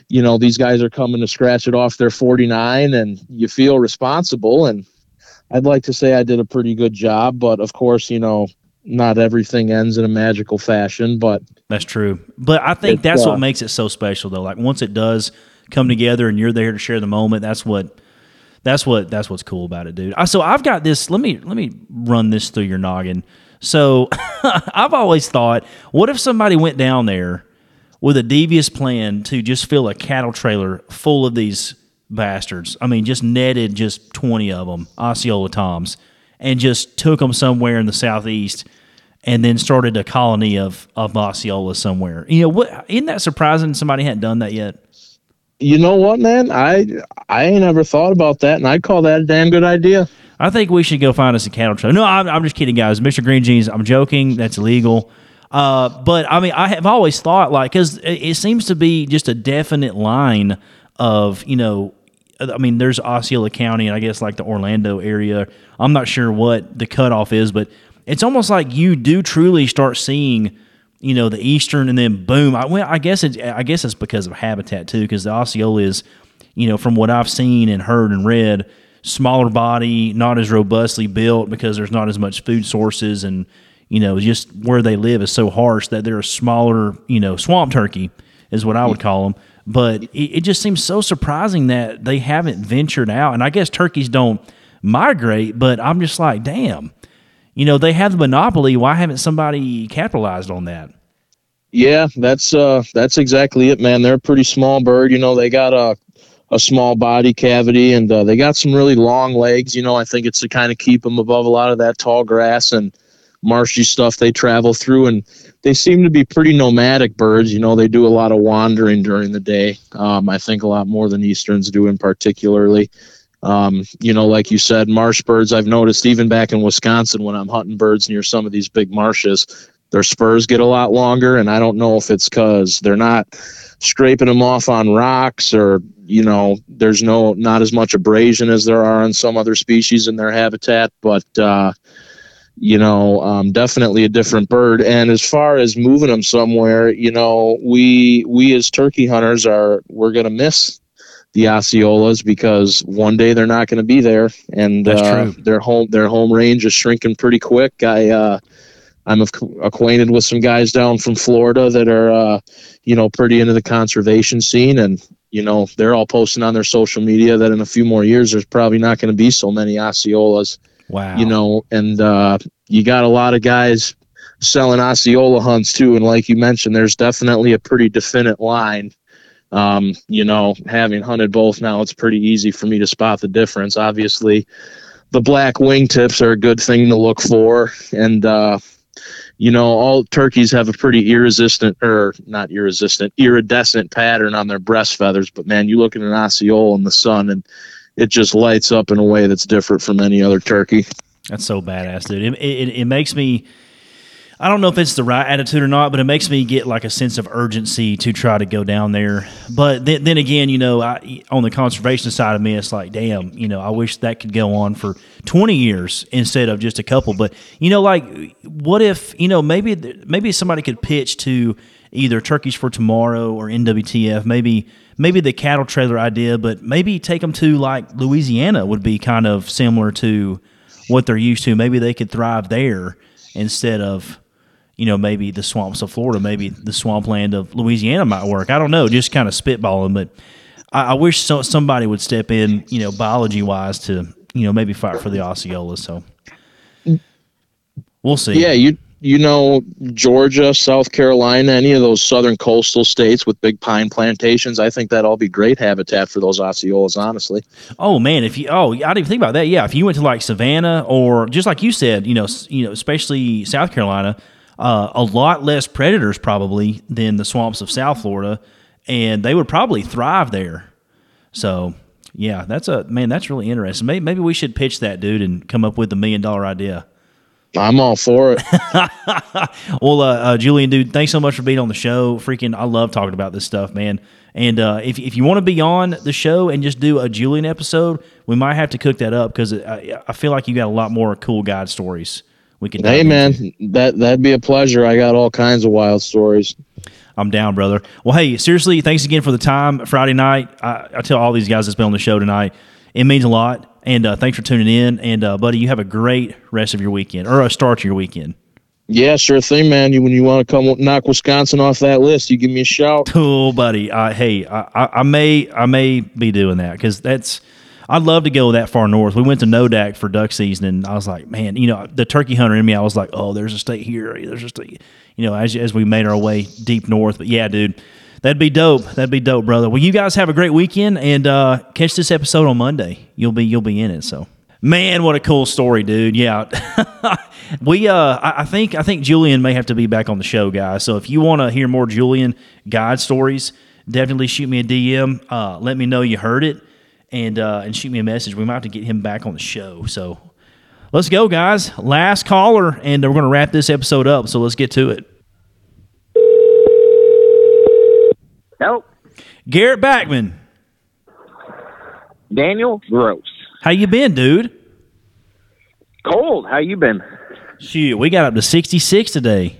you know, these guys are coming to scratch it off their 49 and you feel responsible. And I'd like to say I did a pretty good job, but of course, you know, not everything ends in a magical fashion, but That's true. But I think that's uh, what makes it so special though. Like once it does come together and you're there to share the moment, that's what that's what that's what's cool about it, dude. I, so I've got this let me let me run this through your noggin. So (laughs) I've always thought, what if somebody went down there with a devious plan to just fill a cattle trailer full of these bastards? I mean, just netted just 20 of them, Osceola Toms, and just took them somewhere in the southeast and then started a colony of of Osceola somewhere. You know, what isn't that surprising? Somebody hadn't done that yet. you know what, man? I I ain't ever thought about that, and I'd call that a damn good idea. I think we should go find us a cattle trailer. No, I'm, I'm just kidding, guys. Mr. Green Jeans, I'm joking. That's illegal. Uh, but I mean, I have always thought like because it, it seems to be just a definite line of you know. I mean, there's Osceola County and I guess like the Orlando area. I'm not sure what the cutoff is, but it's almost like you do truly start seeing, you know, the eastern and then boom. I, well, I guess it's I guess it's because of habitat too, because the Osceola is, you know, from what I've seen and heard and read, smaller body, not as robustly built because there's not as much food sources and you know just where they live is so harsh that they're a smaller, you know, swamp turkey is what I would call them. But it, it just seems so surprising that they haven't ventured out. And I guess turkeys don't migrate, but I'm just like, damn, you know, they have the monopoly. Why haven't somebody capitalized on that? Yeah, that's uh that's exactly it, man. They're a pretty small bird. You know, they got a a small body cavity, and uh, they got some really long legs. You know, I think it's to kind of keep them above a lot of that tall grass and marshy stuff they travel through, and they seem to be pretty nomadic birds. You know, they do a lot of wandering during the day. Um, I think a lot more than easterns do, in particularly. Um, you know, like you said, marsh birds. I've noticed even back in Wisconsin when I'm hunting birds near some of these big marshes, their spurs get a lot longer, and I don't know if it's because they're not scraping them off on rocks or you know there's no not as much abrasion as there are on some other species in their habitat but uh you know um, definitely a different bird and as far as moving them somewhere you know we we as turkey hunters are we're to miss the Osceolas because one day they're not going to be there and That's uh, true. their home their home range is shrinking pretty quick I uh I'm ac- acquainted with some guys down from Florida that are, uh, you know, pretty into the conservation scene, and you know, they're all posting on their social media that in a few more years there's probably not going to be so many Osceolas, Wow. you know, and uh, you got a lot of guys selling Osceola hunts too, and like you mentioned, there's definitely a pretty definite line. Um, you know, having hunted both now, it's pretty easy for me to spot the difference. Obviously, the black wingtips are a good thing to look for, and uh, you know, all turkeys have a pretty irresistant or not irresistant, iridescent pattern on their breast feathers. But man, you look at an Osceola in the sun and it just lights up in a way that's different from any other turkey. That's so badass, dude. It, it, it makes me. I don't know if it's the right attitude or not, but it makes me get like a sense of urgency to try to go down there. But then, then again, you know, I, on the conservation side of me, it's like, damn, you know, I wish that could go on for 20 years instead of just a couple. But you know, like, what if you know maybe maybe somebody could pitch to either Turkeys for Tomorrow or NWTF, maybe maybe the cattle trailer idea, but maybe take them to like Louisiana would be kind of similar to what they're used to. Maybe they could thrive there instead of you know, maybe the swamps of Florida, maybe the swampland of Louisiana might work. I don't know, just kind of spitballing, but I, I wish so, somebody would step in, you know, biology wise to, you know, maybe fight for the Osceola. So we'll see. Yeah, you you know Georgia, South Carolina, any of those southern coastal states with big pine plantations. I think that'd all be great habitat for those Osceolas. Honestly. Oh man, if you oh I didn't even think about that. Yeah, if you went to like Savannah or just like you said, you know, you know, especially South Carolina uh, a lot less predators probably than the swamps of South Florida, and they would probably thrive there. So, yeah, that's a man. That's really interesting. Maybe, maybe we should pitch that dude and come up with a million dollar idea. I'm all for it. (laughs) well, uh, uh, Julian, dude, thanks so much for being on the show. Freaking, I love talking about this stuff, man. And uh, if, if you want to be on the show and just do a Julian episode, we might have to cook that up because I, I feel like you got a lot more cool guide stories we can. Hey man, that that'd be a pleasure. I got all kinds of wild stories. I'm down, brother. Well, hey, seriously, thanks again for the time Friday night. I, I tell all these guys that's been on the show tonight, it means a lot. And uh, thanks for tuning in. And uh, buddy, you have a great rest of your weekend or a start to your weekend. Yeah, sure thing, man. You when you want to come knock Wisconsin off that list, you give me a shout. Cool, buddy. Uh, hey, I, I, I may I may be doing that because that's I'd love to go that far north. We went to Nodak for duck season, and I was like, man, you know, the turkey hunter in me, I was like, oh, there's a state here, there's a state, you know, as as we made our way deep north. But yeah, dude, that'd be dope. That'd be dope, brother. Well, you guys have a great weekend, and uh, catch this episode on Monday. You'll be you'll be in it. So. Man, what a cool story, dude! Yeah, (laughs) we. Uh, I, think I think Julian may have to be back on the show, guys. So if you want to hear more Julian guide stories, definitely shoot me a DM. Uh, let me know you heard it and uh, and shoot me a message. We might have to get him back on the show. So let's go, guys. Last caller, and we're going to wrap this episode up. So let's get to it. Nope. Garrett Backman. Daniel Gross. How you been, dude? Cold. How you been? Shoot, we got up to 66 today.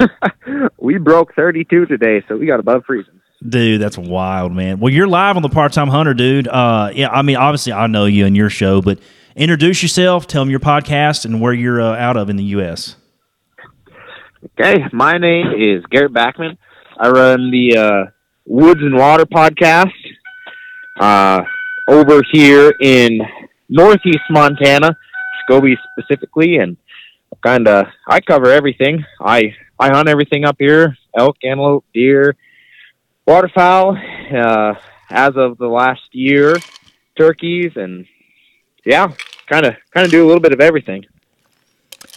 (laughs) we broke 32 today, so we got above freezing. Dude, that's wild, man. Well, you're live on the Part Time Hunter, dude. Uh, yeah, I mean, obviously, I know you and your show, but introduce yourself, tell them your podcast, and where you're uh, out of in the U.S. Okay, my name is Garrett Backman. I run the uh, Woods and Water podcast uh, over here in Northeast Montana, Scobey specifically, and kind of I cover everything. I I hunt everything up here: elk, antelope, deer waterfowl uh, as of the last year, turkeys, and yeah, kind of kind of do a little bit of everything.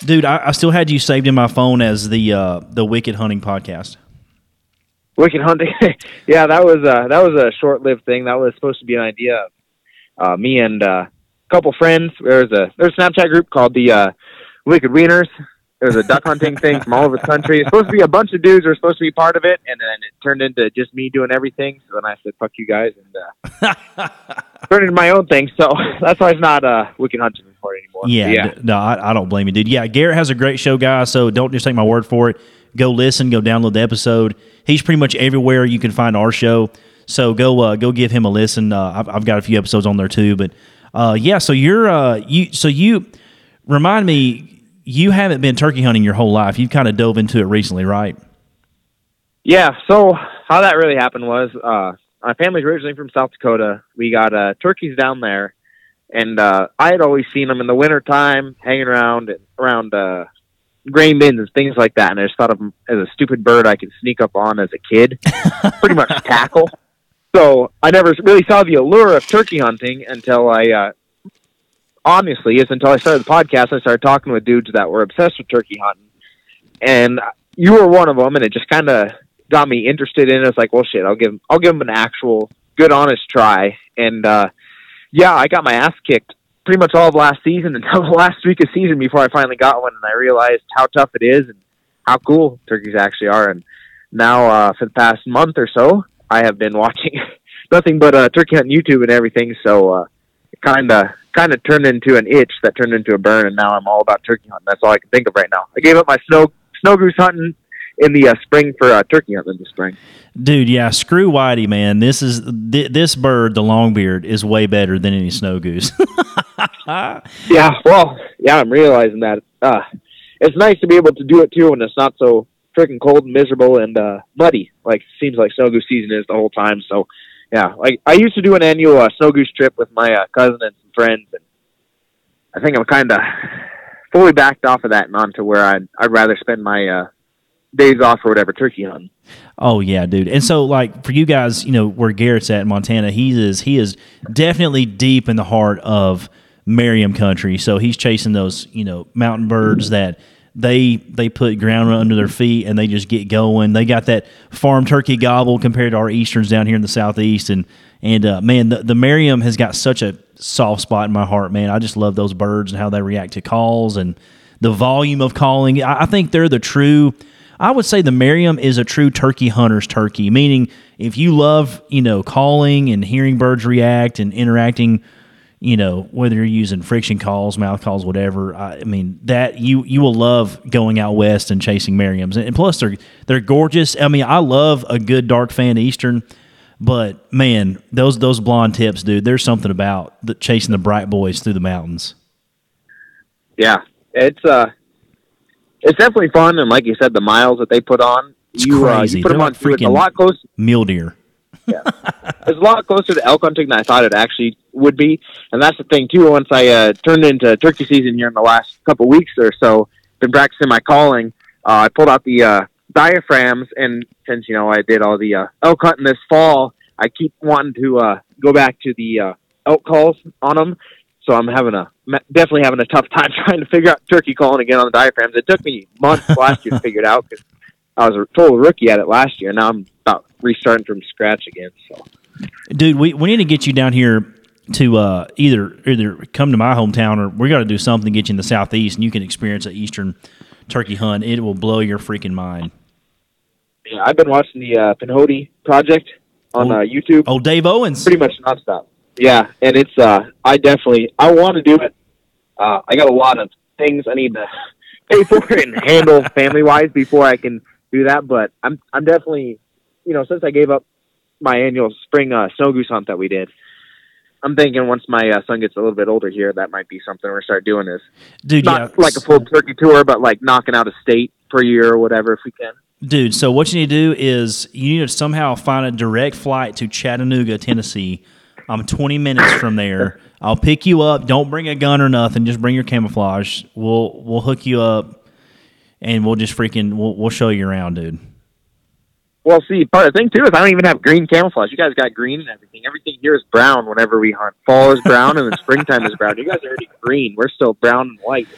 Dude, I, I, still had you saved in my phone as the uh, the Wicked Hunting podcast. Wicked Hunting, (laughs) yeah, that was uh, that was a short lived thing. That was supposed to be an idea of uh, me and uh, a couple friends. There's a there's a Snapchat group called the uh, Wicked Wieners, there was a duck hunting thing from all over the country. It's supposed to be a bunch of dudes who are supposed to be part of it, and then it turned into just me doing everything. So then I said, "Fuck you guys," and uh, (laughs) turned into my own thing. So (laughs) that's why it's not uh, Wicked Hunting Report anymore. Yeah, yeah. D- no, I, I, don't blame you, dude. Yeah, Garrett has a great show, guys. So don't just take my word for it. Go listen, go download the episode. He's pretty much everywhere you can find our show. So go uh, go give him a listen. Uh, I've, I've, got a few episodes on there too. But uh, yeah, so you're uh, you so you remind me you haven't been turkey hunting your whole life. You've kind of dove into it recently, right? Yeah. So how that really happened was uh, my family's originally from South Dakota. We got uh, turkeys down there, and uh, I had always seen them in the wintertime hanging around around uh, grain bins and things like that. And I just thought of them as a stupid bird I could sneak up on as a kid, (laughs) pretty much tackle. So I never really saw the allure of turkey hunting until I uh, honestly is until I started the podcast, I started talking with dudes that were obsessed with turkey hunting, and you were one of them, and it just kind of got me interested in it. It's like, well, shit, I'll give I'll give them an actual good, honest try, and uh, yeah, I got my ass kicked pretty much all of last season (laughs) until the last week of season before I finally got one, and I realized how tough it is and how cool turkeys actually are. And now, uh, for the past month or so, I have been watching (laughs) nothing but uh, turkey hunt YouTube and everything. So uh, kind of kind of turned into an itch that turned into a burn, and now I'm all about turkey hunting. That's all I can think of right now. I gave up my snow snow goose hunting in the uh, spring for uh, turkey hunting in the spring. Dude, yeah, screw Whitey, man. This is th- this bird, the longbeard, is way better than any snow goose. (laughs) Yeah, well, yeah, I'm realizing that. Uh, it's nice to be able to do it too when it's not so freaking cold and miserable and uh, muddy. Like seems like snow goose season is the whole time. So, yeah, like I used to do an annual uh, snow goose trip with my uh, cousin and some friends, and I think I'm kind of fully backed off of that and on to where I'd I'd rather spend my uh, days off or whatever turkey hunting. Oh yeah, dude. And so like for you guys, you know, where Garrett's at in Montana, he is he is definitely deep in the heart of Merriam country. So he's chasing those, you know, mountain birds that they they put ground under their feet and they just get going. They got that farm turkey gobble compared to our easterns down here in the southeast and and uh, man, the, the Merriam has got such a soft spot in my heart, man. I just love those birds and how they react to calls and the volume of calling. I, I think they're the true I would say the Merriam is a true turkey hunter's turkey, meaning if you love, you know, calling and hearing birds react and interacting, you know, whether you're using friction calls, mouth calls, whatever. I, I mean, that you you will love going out west and chasing Merriams, and plus they're they're gorgeous. I mean, I love a good dark fan eastern, but man, those those blonde tips, dude, there's something about the, chasing the bright boys through the mountains. Yeah, it's uh, it's definitely fun, and like you said, the miles that they put on, It's you uh, you put them They're on like too. It's a freaking- lot close. Mule deer. It's a lot closer to elk hunting than I thought it actually would be, and that's the thing too. Once I uh, turned into turkey season here in the last couple weeks or so, been practicing my calling. Uh, I pulled out the uh, diaphragms, and since you know I did all the uh, elk hunting this fall, I keep wanting to uh, go back to the uh, elk calls on them. So I'm having a definitely having a tough (laughs) time trying to figure out turkey calling again on the diaphragms. It took me months last year to figure it out because I was a total rookie at it last year. And now I'm about restarting from scratch again. So dude we, we need to get you down here to uh, either either come to my hometown or we got to do something to get you in the southeast and you can experience an eastern turkey hunt it will blow your freaking mind yeah, I've been watching the uh, Pinhoti project on uh, YouTube oh dave owens pretty much nonstop. Yeah, and it's uh, I definitely I want to do it. Uh, I got a lot of things I need to (laughs) pay for and handle family wise before I can do that. But I'm I'm definitely you know since I gave up my annual spring uh, snow goose hunt that we did. I'm thinking once my uh, son gets a little bit older here, that might be something we're gonna start doing. Is dude not yeah like a full turkey tour, but like knocking out a state per year or whatever if we can. dude so what you need to do is you need to somehow find a direct flight to chattanooga tennessee i'm 20 minutes from there i'll pick you up don't bring a gun or nothing just bring your camouflage we'll we'll hook you up and we'll just freaking we'll, we'll show you around dude Well, see, part of the thing too is I don't even have green camouflage. You guys got green and everything. Everything here is brown whenever we hunt. Fall is brown and then springtime is brown. You guys are already green. We're still brown and white.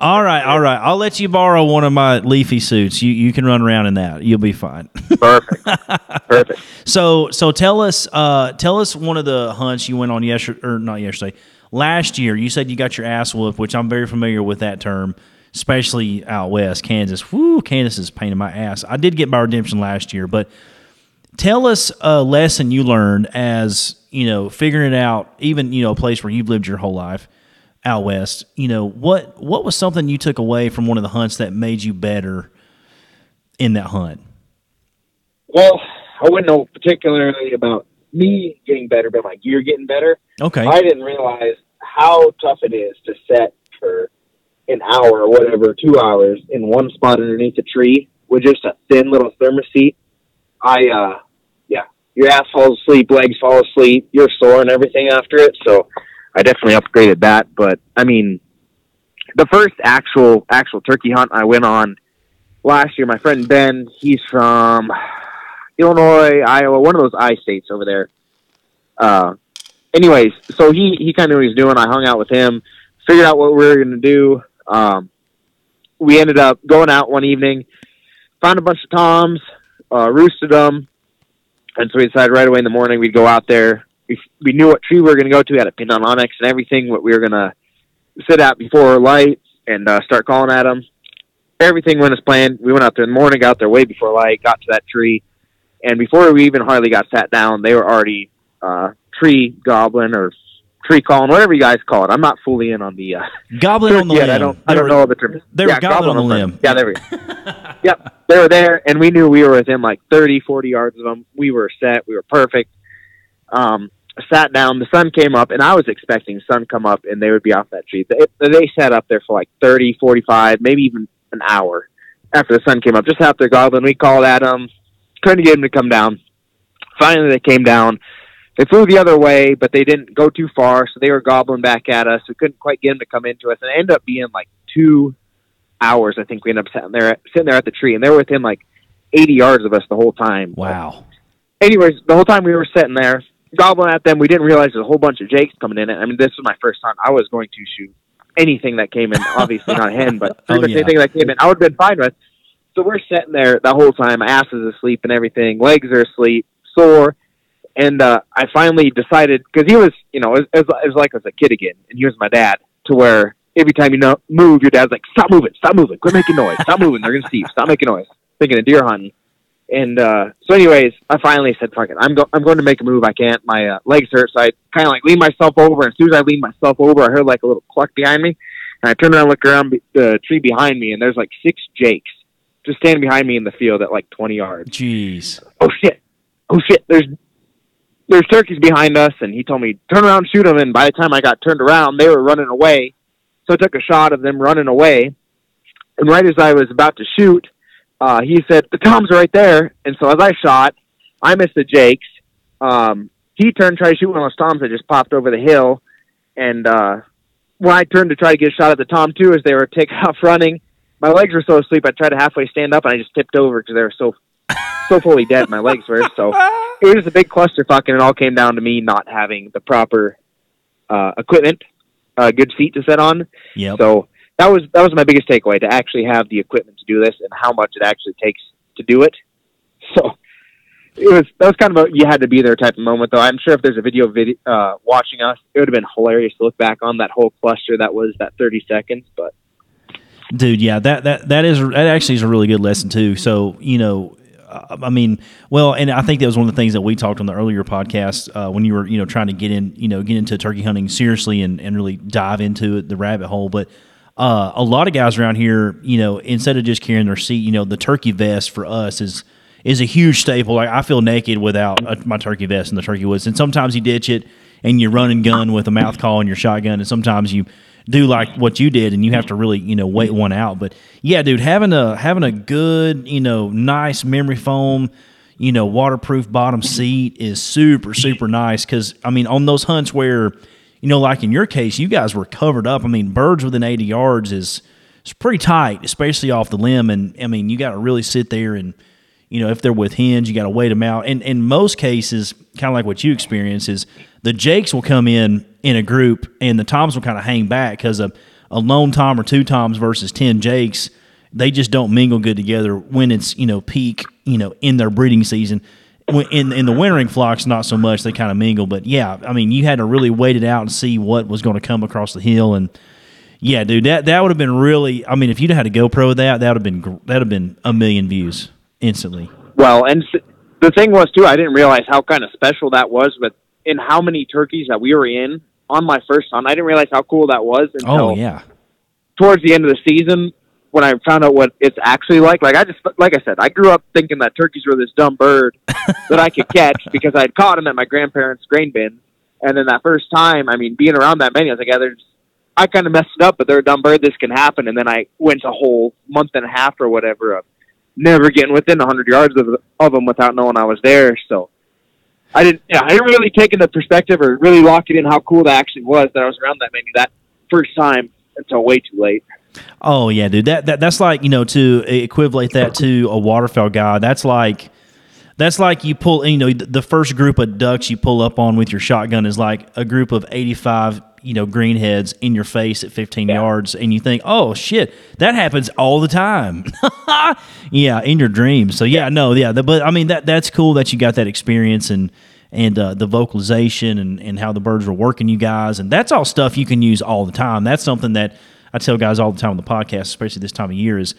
All right, all right. I'll let you borrow one of my leafy suits. You you can run around in that. You'll be fine. Perfect. (laughs) Perfect. So so tell us uh tell us one of the hunts you went on yesterday or not yesterday. Last year you said you got your ass whooped, which I'm very familiar with that term, especially out west, Kansas. Woo, Kansas is a pain in my ass. I did get my redemption last year, but tell us a lesson you learned as, you know, figuring it out, even, you know, a place where you've lived your whole life out west. You know, what what was something you took away from one of the hunts that made you better in that hunt? Well, I wouldn't know particularly about me getting better, but my gear getting better. Okay. I didn't realize how tough it is to set for an hour or whatever, two hours in one spot underneath a tree with just a thin little thermos seat. I, uh, yeah, your ass falls asleep, legs fall asleep, you're sore and everything after it. So I definitely upgraded that. But I mean, the first actual actual turkey hunt I went on last year, my friend Ben, he's from Illinois, Iowa, one of those I states over there. Uh, anyways, so he he kind of knew what he was doing. I hung out with him, figured out what we were going to do. Um, we ended up going out one evening, found a bunch of toms, uh, roosted them, and so we decided right away in the morning we'd go out there, we, we knew what tree we were going to go to. We had a pin on onX and everything. What we were going to sit at before light and uh, start calling at them. Everything went as planned. We went out there in the morning, got there way before light, got to that tree, and before we even hardly got sat down, they were already uh, tree gobbling or tree calling, whatever you guys call it. I'm not fully in on the uh, Gobbling (laughs) on the yet. limb. I don't. They I don't were- know all the terms. they were yeah, gobbling on the limb. limb. Yeah, there we. Go. (laughs) yep, they were there, and we knew we were within like 30, 40 yards of them. We were set. We were perfect. Um, sat down. The sun came up, and I was expecting sun come up, and they would be off that tree. They, they sat up there for like 30, 45, maybe even an hour after the sun came up. Just after gobbling. We called at them. Couldn't get them to come down. Finally, they came down. They flew the other way, but they didn't go too far, so they were gobbling back at us. We couldn't quite get them to come into us, and it ended up being like two hours. I think we ended up sitting there, sitting there at the tree, and they were within like 80 yards of us the whole time. Wow. Anyways, the whole time we were sitting there gobbling at them, we didn't realize there's a whole bunch of jakes coming in. I mean, this was my first time. I was going to shoot anything that came in. Obviously not hen, but (laughs) oh, pretty Oh, much yeah. anything that came in, I would have been fine with. So we're sitting there the whole time. Ass is asleep and everything. Legs are asleep, sore. And uh, I finally decided because he was, you know, it was, it like I was a kid again, and he was my dad. To where every time you know, move, your dad's like, "Stop moving, stop moving, quit making noise, stop moving. They're gonna see you. Stop making noise." Thinking of deer hunting. And uh, so, anyways, I finally said, "Fuck it, I'm go- I'm going to make a move. I can't. My uh, legs hurt." So I kind of like leaned myself over. And as soon as I leaned myself over, I heard like a little cluck behind me, and I turned around, and looked around be- the tree behind me, and there's like six jakes just standing behind me in the field at like 20 yards Jeez. oh shit, oh shit, there's there's turkeys behind us, and he told me turn around, shoot them. And by the time I got turned around, they were running away. So I took a shot of them running away, and right as I was about to shoot, uh, he said the toms are right there. And so as I shot, I missed the jakes. Um, he turned, tried to shoot one of those toms that just popped over the hill, and uh, when I turned to try to get a shot at the tom too, as they were taking (laughs) off running, my legs were so asleep. I tried to halfway stand up, and I just tipped over because they were so so fully dead. My legs were so (laughs) it was just a big clusterfuck, and it all came down to me not having the proper uh, equipment, uh, good seat to sit on. Yep. So that was that was my biggest takeaway to actually have the equipment to do this and how much it actually takes to do it. (laughs) So it was that was kind of a you had to be there type of moment though. I'm sure if there's a video video uh, watching us, it would have been hilarious to look back on that whole cluster that was that 30 seconds. But dude yeah that that that is that actually is a really good lesson too so you know i mean well and i think that was one of the things that we talked on the earlier podcast uh, when you were you know trying to get in you know get into turkey hunting seriously and, and really dive into it, the rabbit hole. But uh, a lot of guys around here you know instead of just carrying their seat you know the turkey vest for us is is a huge staple. Like i feel naked without uh my turkey vest in the turkey woods. And sometimes you ditch it and you run and gun with a mouth call and your shotgun. And sometimes you do like what you did and you have to really you know wait one out. But yeah dude having a having a good you know nice memory foam you know waterproof bottom seat is super super nice. Because i mean on those hunts where you know like in your case you guys were covered up. I mean birds within 80 yards is it's pretty tight especially off the limb. And i mean you got to really sit there and you know, if they're with hens, you got to wait them out. And in most cases, kind of like what you experience, is the jakes will come in in a group, and the toms will kind of hang back because a, a lone tom or two toms versus ten jakes, they just don't mingle good together when it's you know peak, you know, in their breeding season. In in the wintering flocks, not so much. They kind of mingle, but yeah, I mean, you had to really wait it out and see what was going to come across the hill and. Yeah, dude, that that would have been really. I mean, if you'd had a GoPro of that, that would have been that would have been a million views instantly. Well, and the thing was too, I didn't realize how kind of special that was, but in how many turkeys that we were in on my first hunt, I didn't realize how cool that was oh, until Oh yeah, towards the end of the season when I found out what it's actually like. Like I just, like I said, I grew up thinking that turkeys were this dumb bird (laughs) that I could catch because I'd caught them at my grandparents' grain bin, and then that first time, I mean, being around that many, I was like, yeah, there's. I kind of messed it up, but they're a dumb bird. This can happen, and then I went a whole month and a half or whatever of never getting within 100 yards of, of them without knowing I was there. So I didn't, yeah, I didn't really take in the perspective or really lock it in how cool that actually was that I was around that many that first time until way too late. oh yeah, dude. That, that that's like you know to equivalent that to a waterfowl guy. That's like that's like you pull you know the the first group of ducks you pull up on with your shotgun is like a group of eighty five you know greenheads in your face at fifteen yards, and you think, oh shit, that happens all the time. (laughs) yeah, in your dreams. So yeah, no, yeah, the, but I mean that that's cool that you got that experience and and uh, the vocalization and, and how the birds were working you guys. And that's all stuff you can use all the time. That's something that I tell guys all the time on the podcast, especially this time of year, is,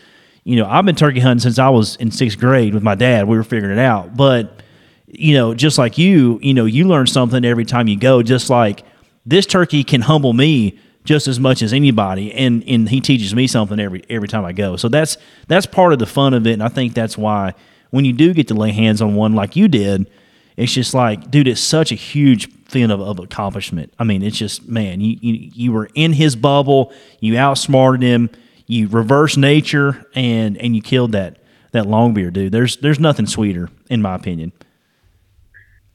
you know, I've been turkey hunting since I was in sixth grade with my dad. We were figuring it out. But, you know, just like you, you know, you learn something every time you go, just like this turkey can humble me just as much as anybody and and he teaches me something every every time I go. So that's that's part of the fun of it and I think that's why when you do get to lay hands on one like you did, it's just like, dude, it's such a huge feeling of, of accomplishment. I mean, it's just, man, you, you you were in his bubble, you outsmarted him, you reversed nature, and and you killed that that longbeard, dude. There's there's nothing sweeter, in my opinion.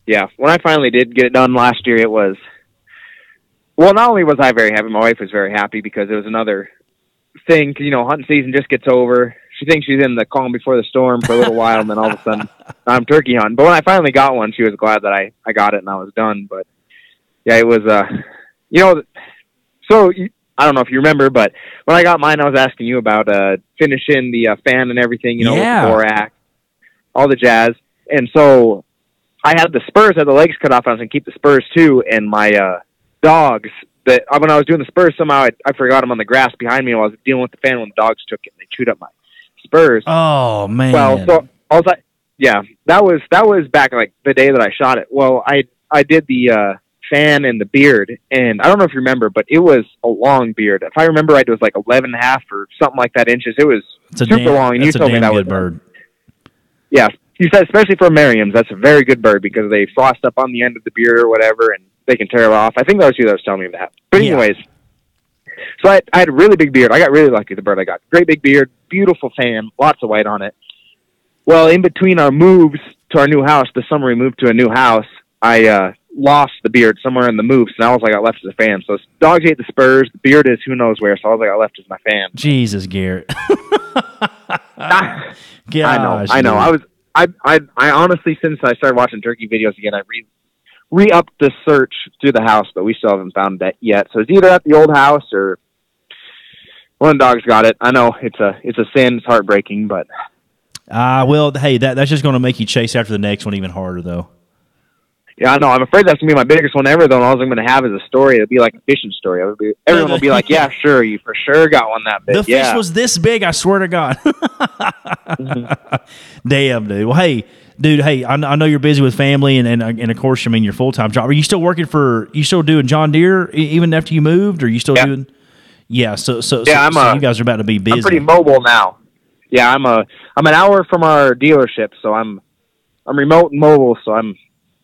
Yeah, when I finally did get it done last year, it was well. Not only was I very happy, my wife was very happy because it was another thing. 'cause, You know, hunting season just gets over. She thinks she's in the calm before the storm for a little while, and then all of a sudden (laughs) I'm turkey hunting. But when I finally got one, she was glad that I I got it and I was done. But yeah, it was uh, you know, so I don't know if you remember, but when I got mine, I was asking you about uh finishing the uh, fan and everything. You know, Yeah. borax, all the jazz, and so I had the spurs, had the legs cut off. And I was gonna keep the spurs too, and my uh dogs. That when I was doing the spurs, somehow I, I forgot them on the grass behind me while I was dealing with the fan when the dogs took it and they chewed up my spurs. Oh man. Well, so I was like, yeah, that was that was back like the day that I shot it. Well, I I did the uh, fan and the beard, and I don't know if you remember, but it was a long beard. If I remember right, it was like eleven and a half or something like that inches. It was super damn, long, and you told me that good was bird. yeah. You said especially for Merriam's, that's a very good bird because they frost up on the end of the beard or whatever, and they can tear it off. I think that was you that was telling me that. But Yeah. anyways, so I, I had a really big beard. I got really lucky. The bird I got, great big beard, beautiful fan, lots of white on it. Well, in between our moves to our new house, the summer we moved to a new house, I uh, lost the beard somewhere in the moves, and I was like, I got left as a fan. So dogs ate the spurs. The beard is who knows where. So all I got left is my fan. Jesus, Garrett. Ah, (laughs) Gosh, (laughs) I know, I know. dude. I was, I, I, I honestly, since I started watching turkey videos again, I re, re upped the search through the house, but we still haven't found that yet. So it's either at the old house or one of the dogs got it. I know it's a, it's a sin. It's heartbreaking, but Ah, well, hey, that that's just going to make you chase after the next one even harder, though. yeah, I know. I'm afraid that's gonna be my biggest one ever. Though, and all I'm gonna have is a story. It'll be like a fishing story. It'll be, everyone will be like, "Yeah, (laughs) sure, you for sure got one that big." The fish yeah. was this big, I swear to God. (laughs) Damn, dude. Well, hey, dude, hey, I, I know you're busy with family and, and, and of course, I mean, your full time job. Are you still working for, you still doing John Deere even after you moved? Or are you still Yeah. doing? Yeah, so, so, Yeah, so, I'm, so uh, you guys are about to be busy. I'm pretty mobile now. Yeah, I'm a I'm an hour from our dealership, so I'm I'm remote and mobile, so I'm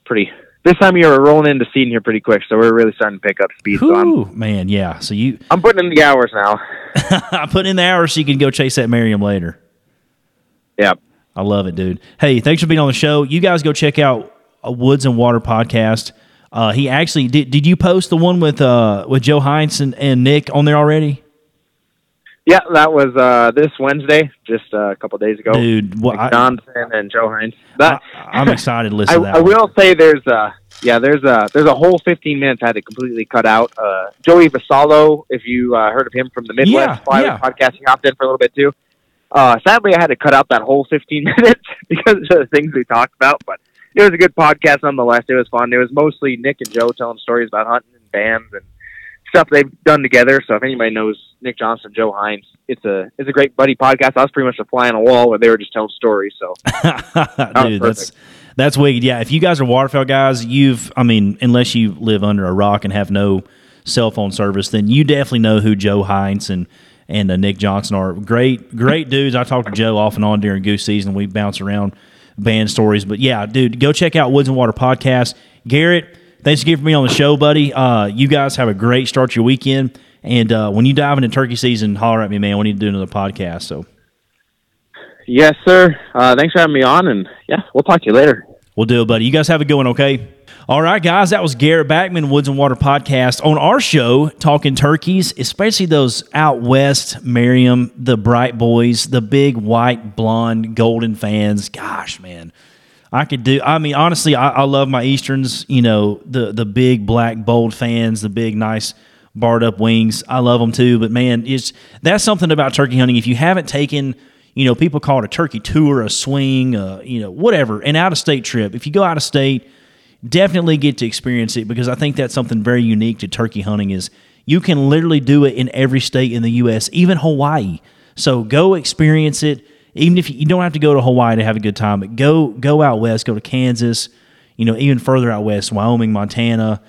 pretty. This time of year, we're rolling into season here pretty quick, so we're really starting to pick up speed. So man, yeah. So you, (laughs) I'm putting in the hours now. (laughs) I put in the hours so you can go chase that Merriam later. Yeah, I love it, dude. Hey, thanks for being on the show. You guys go check out a Woods and Water podcast. Uh, he actually did. Did you post the one with uh, with Joe Heinz and, and Nick on there already, yeah, that was uh this Wednesday, just uh, a couple days ago. dude? What, I, Johnson and Joe Hines. That I, am excited to (laughs) listen I, to that. I will say there's a yeah there's a there's a whole 15 minutes I had to completely cut out. Uh, Joey Vassallo, if you uh, heard of him from the Midwest Yeah, Flyway yeah. podcast, he hopped in for a little bit too. Uh, sadly, I had to cut out that whole 15 (laughs) minutes because of the things we talked about, but it was a good podcast nonetheless. It was fun. It was mostly Nick and Joe telling stories about hunting and bands and stuff they've done together. So if anybody knows Nick Johnson, Joe Hines, it's a it's a great buddy podcast. I was pretty much a fly on a wall where they were just telling stories. So (laughs) dude, that's that's wicked. Yeah, if you guys are waterfowl guys, you've I mean, unless you live under a rock and have no cell phone service, then you definitely know who Joe Heinz and and uh, Nick Johnson are. Great, great dudes. I talk to Joe off and on during goose season. We bounce around band stories, but yeah, dude, go check out Woods and Water podcast. Garrett, thanks again for being on the show, buddy. Uh, you guys have a great start to your weekend. And uh, when you dive into turkey season, holler at me, man. We need to do another podcast. So yes, sir. Uh, thanks for having me on, and yeah, we'll talk to you later. We'll do it, buddy. You guys have a good one, okay? All right, guys, that was Garrett Backman, Woods and Water Podcast. On our show, talking turkeys, especially those out west, Merriam, the bright boys, the big white, blonde, golden fans. Gosh, man. I could do. I mean, honestly, I, I love my easterns. You know, the the big black bold fans, the big nice barred up wings. I love them too. But man, it's that's something about turkey hunting. If you haven't taken, you know, people call it a turkey tour, a swing, uh, you know, whatever, an out of state trip. If you go out of state, definitely get to experience it because I think that's something very unique to turkey hunting is you can literally do it in every state in the U.S., even Hawaii. So go experience it. Even if you, you don't have to go to Hawaii to have a good time, but go go out west, go to Kansas, you know, even further out west, Wyoming, Montana,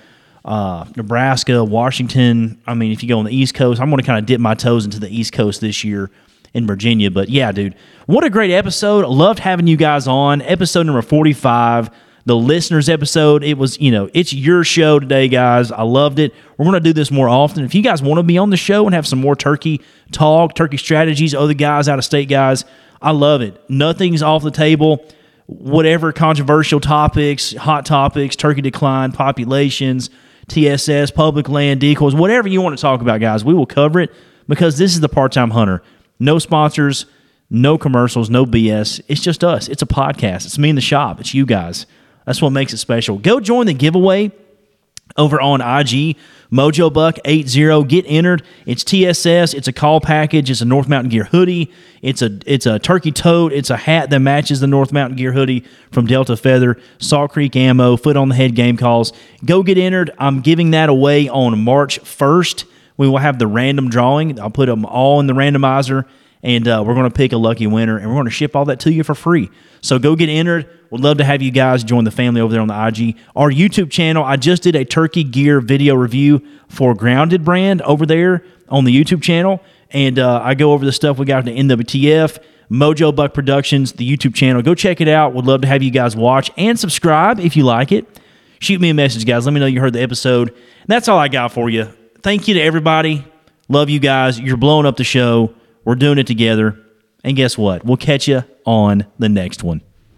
uh, Nebraska, Washington. I mean, if you go on the East Coast, I'm going to kind of dip my toes into the East Coast this year in Virginia. But yeah, dude, what a great episode. Loved having you guys on. Episode number 45, the listeners episode. It was, you know, it's your show today, guys. I loved it. We're going to do this more often. If you guys want to be on the show and have some more turkey talk, turkey strategies, other guys, out of state guys, I love it. Nothing's off the table. Whatever controversial topics, hot topics, turkey decline, populations, TSS, public land, decoys, whatever you want to talk about, guys, we will cover it because this is the part time hunter. No sponsors, no commercials, no BS. It's just us. It's a podcast. It's me in the shop. It's you guys. That's what makes it special. Go join the giveaway over on IG. Mojo Buck 80. Get entered. It's TSS. It's a call package. It's a North Mountain Gear hoodie. It's a it's a turkey tote. It's a hat that matches the North Mountain Gear hoodie from Delta Feather. Salt Creek ammo. Foot on the head game calls. Go get entered. I'm giving that away on March 1st. We will have the random drawing. I'll put them all in the randomizer, and uh, we're going to pick a lucky winner, and we're going to ship all that to you for free. So go get entered. Would love to have you guys join the family over there on the IG. Our YouTube channel, I just did a turkey gear video review for Grounded brand over there on the YouTube channel, and uh, I go over the stuff we got in the NWTF. Mojo Buck Productions, the YouTube channel. Go check it out. Would love to have you guys watch and subscribe if you like it. Shoot me a message, guys. Let me know you heard the episode. And that's all I got for you thank you to everybody. Love you guys. You're blowing up the show. We're doing it together. And guess what? We'll catch you on the next one.